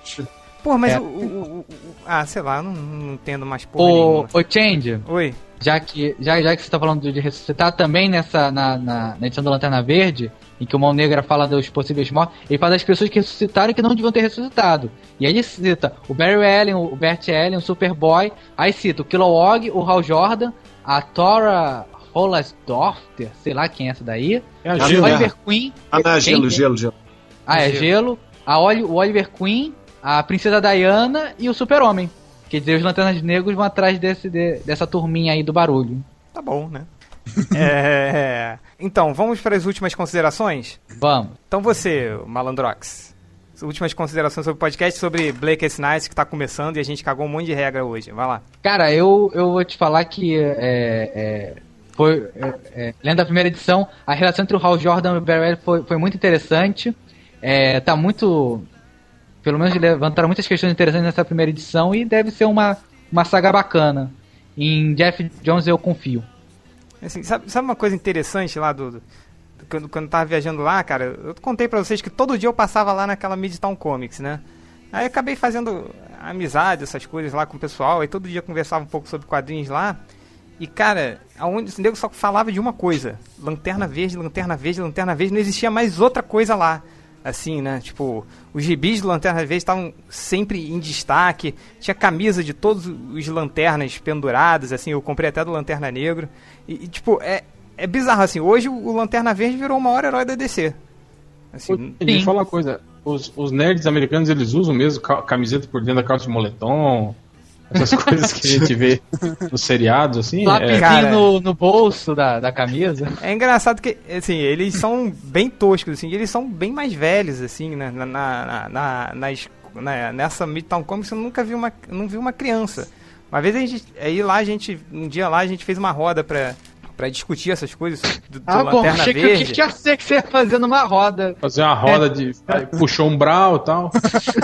Pô, mas É. o, o- o- o- Ah, sei lá, eu não, não entendo mais porra Ô, ô Change, Oi. já que, já, já que você tá falando de ressuscitar, também nessa, na, na, na edição da Lanterna Verde, em que o Mão Negra fala dos possíveis mortos, ele fala das pessoas que ressuscitaram e que não deviam ter ressuscitado. E aí ele cita o Barry Allen, o Bert Allen, o Superboy, aí cita o Kilowog, o Hal Jordan, a Tora Hollasdorfer, sei lá quem é essa daí, É a a Oliver Queen, Ah, não, gelo, Quem? gelo, gelo. ah, é Gelo. Gelo, a Oli, o Oliver Queen, a Princesa Diana e o Super-Homem. Quer dizer, os Lanternas Negros vão atrás desse, de- dessa turminha aí do barulho. Tá bom, né? É, Então, vamos para as últimas considerações? Vamos. Então você, Malandrox. As últimas considerações sobre o podcast sobre Blackest Night que tá começando e a gente cagou um monte de regra hoje. Vai lá. Cara, eu, eu vou te falar que é, é, foi, é, é, lendo a primeira edição, a relação entre o Hal Jordan e o Barry foi, foi muito interessante. É, tá muito. Pelo menos levantaram muitas questões interessantes nessa primeira edição e deve ser uma, uma saga bacana. Em Jeff Jones eu confio. Assim, sabe, sabe uma coisa interessante lá do. do- quando, quando eu tava viajando lá, cara, eu contei pra vocês que todo dia eu passava lá naquela Midtown Comics, né? Aí acabei fazendo amizade, essas coisas lá com o pessoal, aí todo dia conversava um pouco sobre quadrinhos lá. E cara, aonde o nego só falava de uma coisa: Lanterna Verde, Lanterna Verde, Lanterna Verde, não existia mais outra coisa lá. Assim, né? Tipo, os gibis do Lanterna Verde estavam sempre em destaque. Tinha camisa de todos os lanternas penduradas, assim. Eu comprei até do Lanterna Negro. E, e, tipo, é, é bizarro, assim. Hoje o Lanterna Verde virou o maior herói da DC. Assim, Deixa eu Sim. falar uma coisa. Os, os nerds americanos, eles usam mesmo ca- camiseta por dentro da calça de moletom. Essas coisas que a gente vê nos seriados, assim. Lapisinho É, Cara. no, no bolso da, da camisa. É engraçado que, assim, eles são bem toscos, assim, eles são bem mais velhos, assim, né, na, na, na, na, nas- na- nessa Midtown Comics eu nunca vi uma, não vi uma criança. Uma vez a gente, aí lá a gente, um dia lá a gente fez uma roda pra, pra discutir essas coisas do, do Ah, bom, Lanterna achei que Verde. tinha ser que você ia fazer numa roda. fazer uma roda de. aí puxou um brau e tal.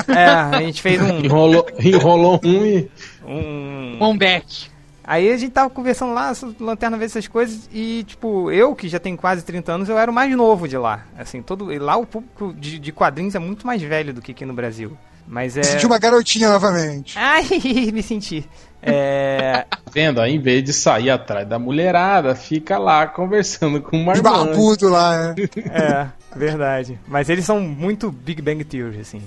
É, a gente fez um, Enrolou, enrolou um e. um, Um back. Aí a gente tava conversando lá Lanterna Verde, essas coisas, e tipo, eu que já tenho quase 30 anos, eu era o mais novo de lá. Assim, todo. e Lá o público de, de quadrinhos é muito mais velho do que aqui no Brasil. Mas é. Sentiu uma garotinha novamente. Ai, me senti. É. Vendo, aí, em vez de sair atrás da mulherada, fica lá conversando com o De Marmão. barbudo lá, é. É, verdade. Mas eles são muito Big Bang Theory, assim.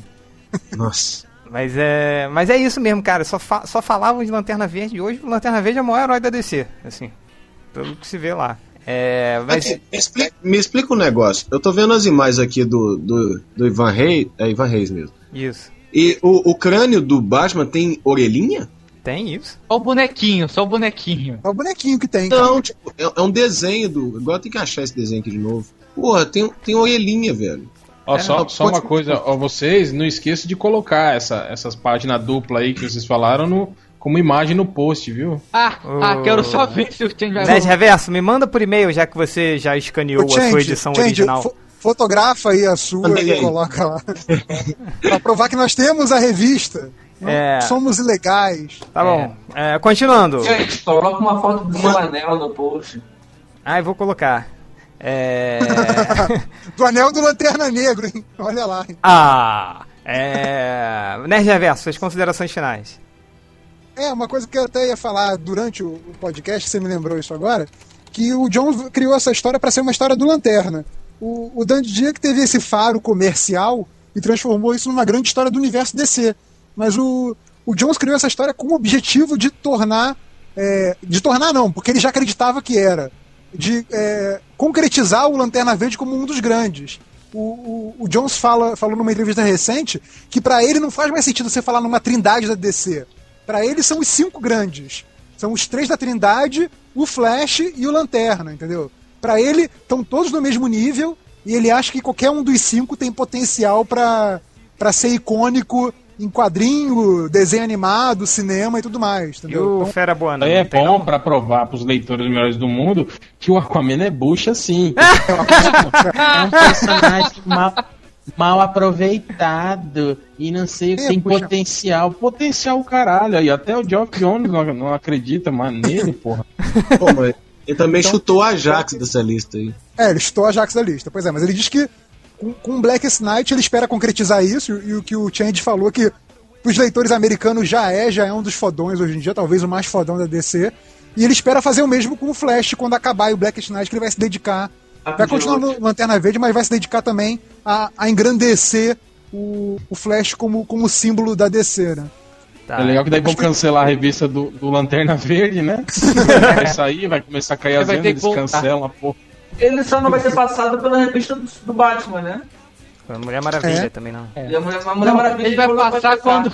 Nossa. Mas é, mas é isso mesmo, cara. Só, fa- só falavam de Lanterna Verde. E hoje o Lanterna Verde é o maior herói da DC, assim. Pelo que se vê lá. É, mas Aqui, me, explica, me explica um negócio. Eu tô vendo as imagens aqui do, do, do Ivan Reis. É Ivan Reis mesmo. isso. E o, o crânio do Batman tem orelhinha? Tem isso. Só o bonequinho, só o bonequinho. É o bonequinho que tem. Não, tipo, é, é um desenho do. Agora tem que achar esse desenho aqui de novo. Porra, tem, tem orelhinha, velho. Ó, só, não, só pode- uma coisa, ó, vocês não esqueçam de colocar essa, essas páginas dupla aí que vocês falaram no, como imagem no post, viu? Ah, ah, Oh. quero só ver se o Change vai Nerd Reverso, me manda por e-mail, já que você já escaneou Ô, a sua Change, edição Change, original. fo- fotografa aí a sua e coloca lá. pra provar que nós temos a revista. É. somos ilegais. Tá bom. É, continuando. Gente, coloca uma foto do seu anel no post. Ah, eu vou colocar. É. Do anel do Lanterna Negro, hein? Olha lá. hein? ah! É. Nerd Reverso, suas considerações finais. É, uma coisa que eu até ia falar durante o podcast, você me lembrou isso agora, que o John criou essa história para ser uma história do Lanterna. O, o Dan Didio que teve esse faro comercial e transformou isso numa grande história do universo DC. Mas o, o Jones criou essa história com o objetivo de tornar. é, de tornar, não, porque ele já acreditava que era. De é, concretizar o Lanterna Verde como um dos grandes. O, o, o Jones fala, falou numa entrevista recente que para ele não faz mais sentido você falar numa trindade da DC. Para ele são os cinco grandes. São os três da Trindade, o Flash e o Lanterna, entendeu? Para ele estão todos no mesmo nível e ele acha que qualquer um dos cinco tem potencial para ser icônico em quadrinho, desenho animado, cinema e tudo mais, E entendeu? o Então, Fera? Aí é não tem, bom pra provar pros leitores melhores do mundo que o Aquaman é bucha sim. é um personagem mal, mal aproveitado e não sei, É, tem puxa. potencial. Potencial caralho. aí até o Geoff Jones não, não acredita mais nele, porra. Pô, mas ele também chutou a Ajax dessa lista aí. É, ele estou a Jax da lista. Pois é, mas ele diz que com, com Blackest Night ele espera concretizar isso, e, e o que o Change falou que os leitores americanos já é, já é um dos fodões hoje em dia, talvez o mais fodão da DC. E ele espera fazer o mesmo com o Flash quando acabar e o Blackest Night, que ele vai se dedicar. Vai continuar no Lanterna Verde, mas vai se dedicar também a, a engrandecer o, o Flash como, como símbolo da DC, né? Tá. É legal que daí vão cancelar a revista do, do Lanterna Verde, né? Vai sair, vai começar a cair as vendas, eles cancelam a porra. Ele só não vai ter passado pela revista do, do Batman, né? A Mulher Maravilha É. também não. E a Mulher, a Mulher Não, Maravilha ele vai passar quando,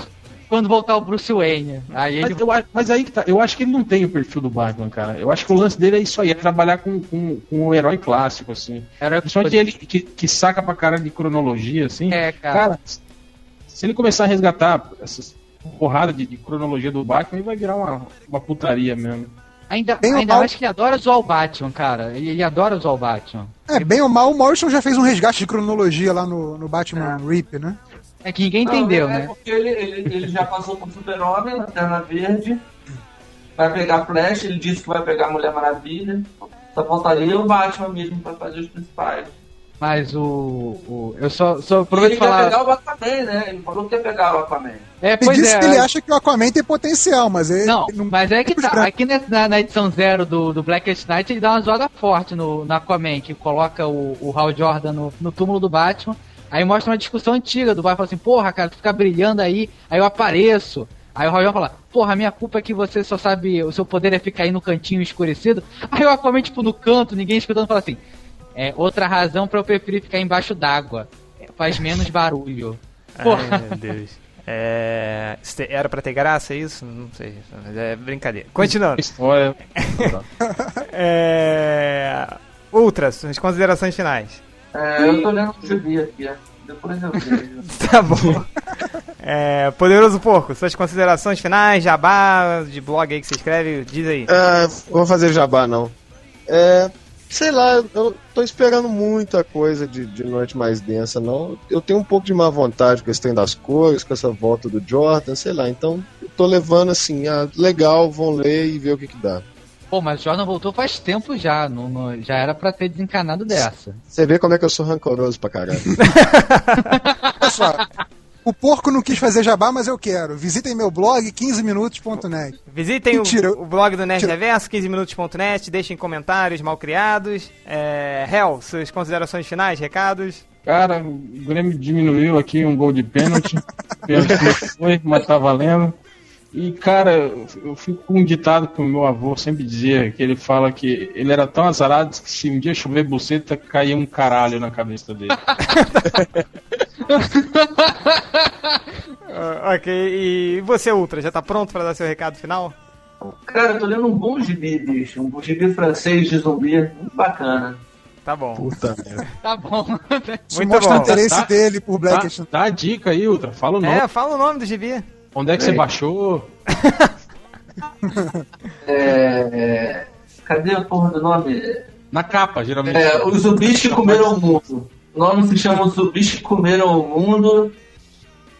quando voltar o Bruce Wayne. Aí ele Mas, eu acho- mas aí que tá, eu acho que ele não tem o perfil do Batman, cara. Eu acho que o lance dele é isso aí, é trabalhar com, com, com o herói clássico, assim. era Principalmente ele que, que saca pra cara de cronologia, assim. É, cara. Cara, se ele começar a resgatar essas porrada de, de cronologia do Batman, ele vai virar uma, uma putaria mesmo. Ainda, Bem ainda mal- mais que ele adora zoar o Batman, cara. Ele, ele adora zoar o Batman. É, bem ou mal, o Morrison já fez um resgate de cronologia lá no, no Batman Rip, né? É que ninguém Não, entendeu, é né? porque ele, ele, ele já passou por Super-Homem, Lanterna Verde, vai pegar Flash, ele disse que vai pegar a Mulher Maravilha. Só faltaria o Batman mesmo pra fazer os principais. Mas o. o eu só, só E aproveito ele falar. pegar o Aquaman, né? Ele falou que ia pegar o Aquaman. É, Ele pois disse é. que ele acha que o Aquaman tem potencial, mas ele Não, ele mas é que tá. Aqui na- na, edição zero do, do Blackest Night ele dá uma zoada forte no, no Aquaman, que coloca o, o Hal Jordan no, no túmulo do Batman. Aí mostra uma discussão antiga do Batman fala assim, porra, cara, tu fica brilhando aí, aí eu apareço. Aí o Hal Jordan fala, porra, a minha culpa é que você só sabe, o seu poder é ficar aí no cantinho escurecido. Aí o Aquaman, tipo, no canto, ninguém escutando, fala assim, é outra razão pra eu preferir ficar embaixo d'água. É, Faz menos barulho. Porra. Ai, meu Deus. É, era pra ter graça é isso? Não sei, mas é brincadeira. Continuando. História. É... Ultra, suas considerações finais. É, eu tô lendo o gibi aqui, é. depois eu vejo. Tá bom. É, Poderoso Porco, suas considerações finais, jabá, de blog aí que você escreve, diz aí. Ah, vou fazer jabá, não. É, sei lá, eu tô esperando muita coisa de, de noite mais densa, não. Eu tenho um pouco de má vontade com esse trem das cores, com essa volta do Jordan, sei lá. Então, eu tô levando assim, ah, legal, vão ler e ver o que que dá. Pô, mas o Jordan voltou faz tempo já. não- não- já era pra ter desencanado dessa. Você vê como é que eu sou rancoroso pra caralho. Olha só. O porco não quis fazer jabá, mas eu quero. Visitem meu blog 15minutos.net. Visitem o, Mentira. o blog do Nerd. Reverso, 15minutos.net, deixem comentários malcriados. É, Hel, suas considerações finais, recados. Cara, o Grêmio diminuiu aqui um gol de pênalti. pênalti não foi, mas tá valendo. E, cara, eu eu fico com um ditado que o meu avô sempre dizia, que ele fala que ele era tão azarado que se um dia chover buceta, caía um caralho na cabeça dele. Ah, ok, e você, Ultra, já tá pronto pra dar seu recado final? Cara, eu tô lendo um bom gibi, bicho. Um gibi francês de zumbi, muito bacana. Tá bom. Puta merda. Tá bom. Muito mostra bom. o interesse Tá- dele por Dá, Blackest. dá a dica aí, Ultra. Fala o nome. É, fala o nome do gibi. Onde é que você baixou? É, é, Cadê a porra do nome? Na capa, geralmente. É, os zumbis que comeram o mundo. O nome se chama Os Zumbis que Comeram o Mundo.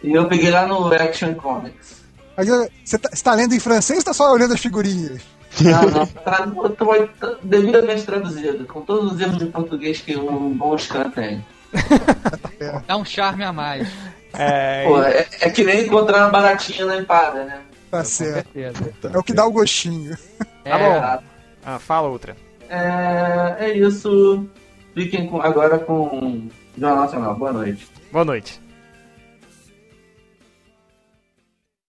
E eu peguei lá no Action Comics. Mas eu- você tá, você tá lendo em francês ou tá só olhando as figurinhas? Não, não, tô- tô devidamente traduzido, com todos os erros de português que um bom scan tem. Dá um charme a mais. É, Pô, é, é que nem encontrar uma baratinha na empada, né? Tá certo. É o que dá o gostinho. Tá bom. É, ah, fala, Ultra. é, é isso. Fiquem com- agora com o Jornal Nacional. Boa noite. Boa noite.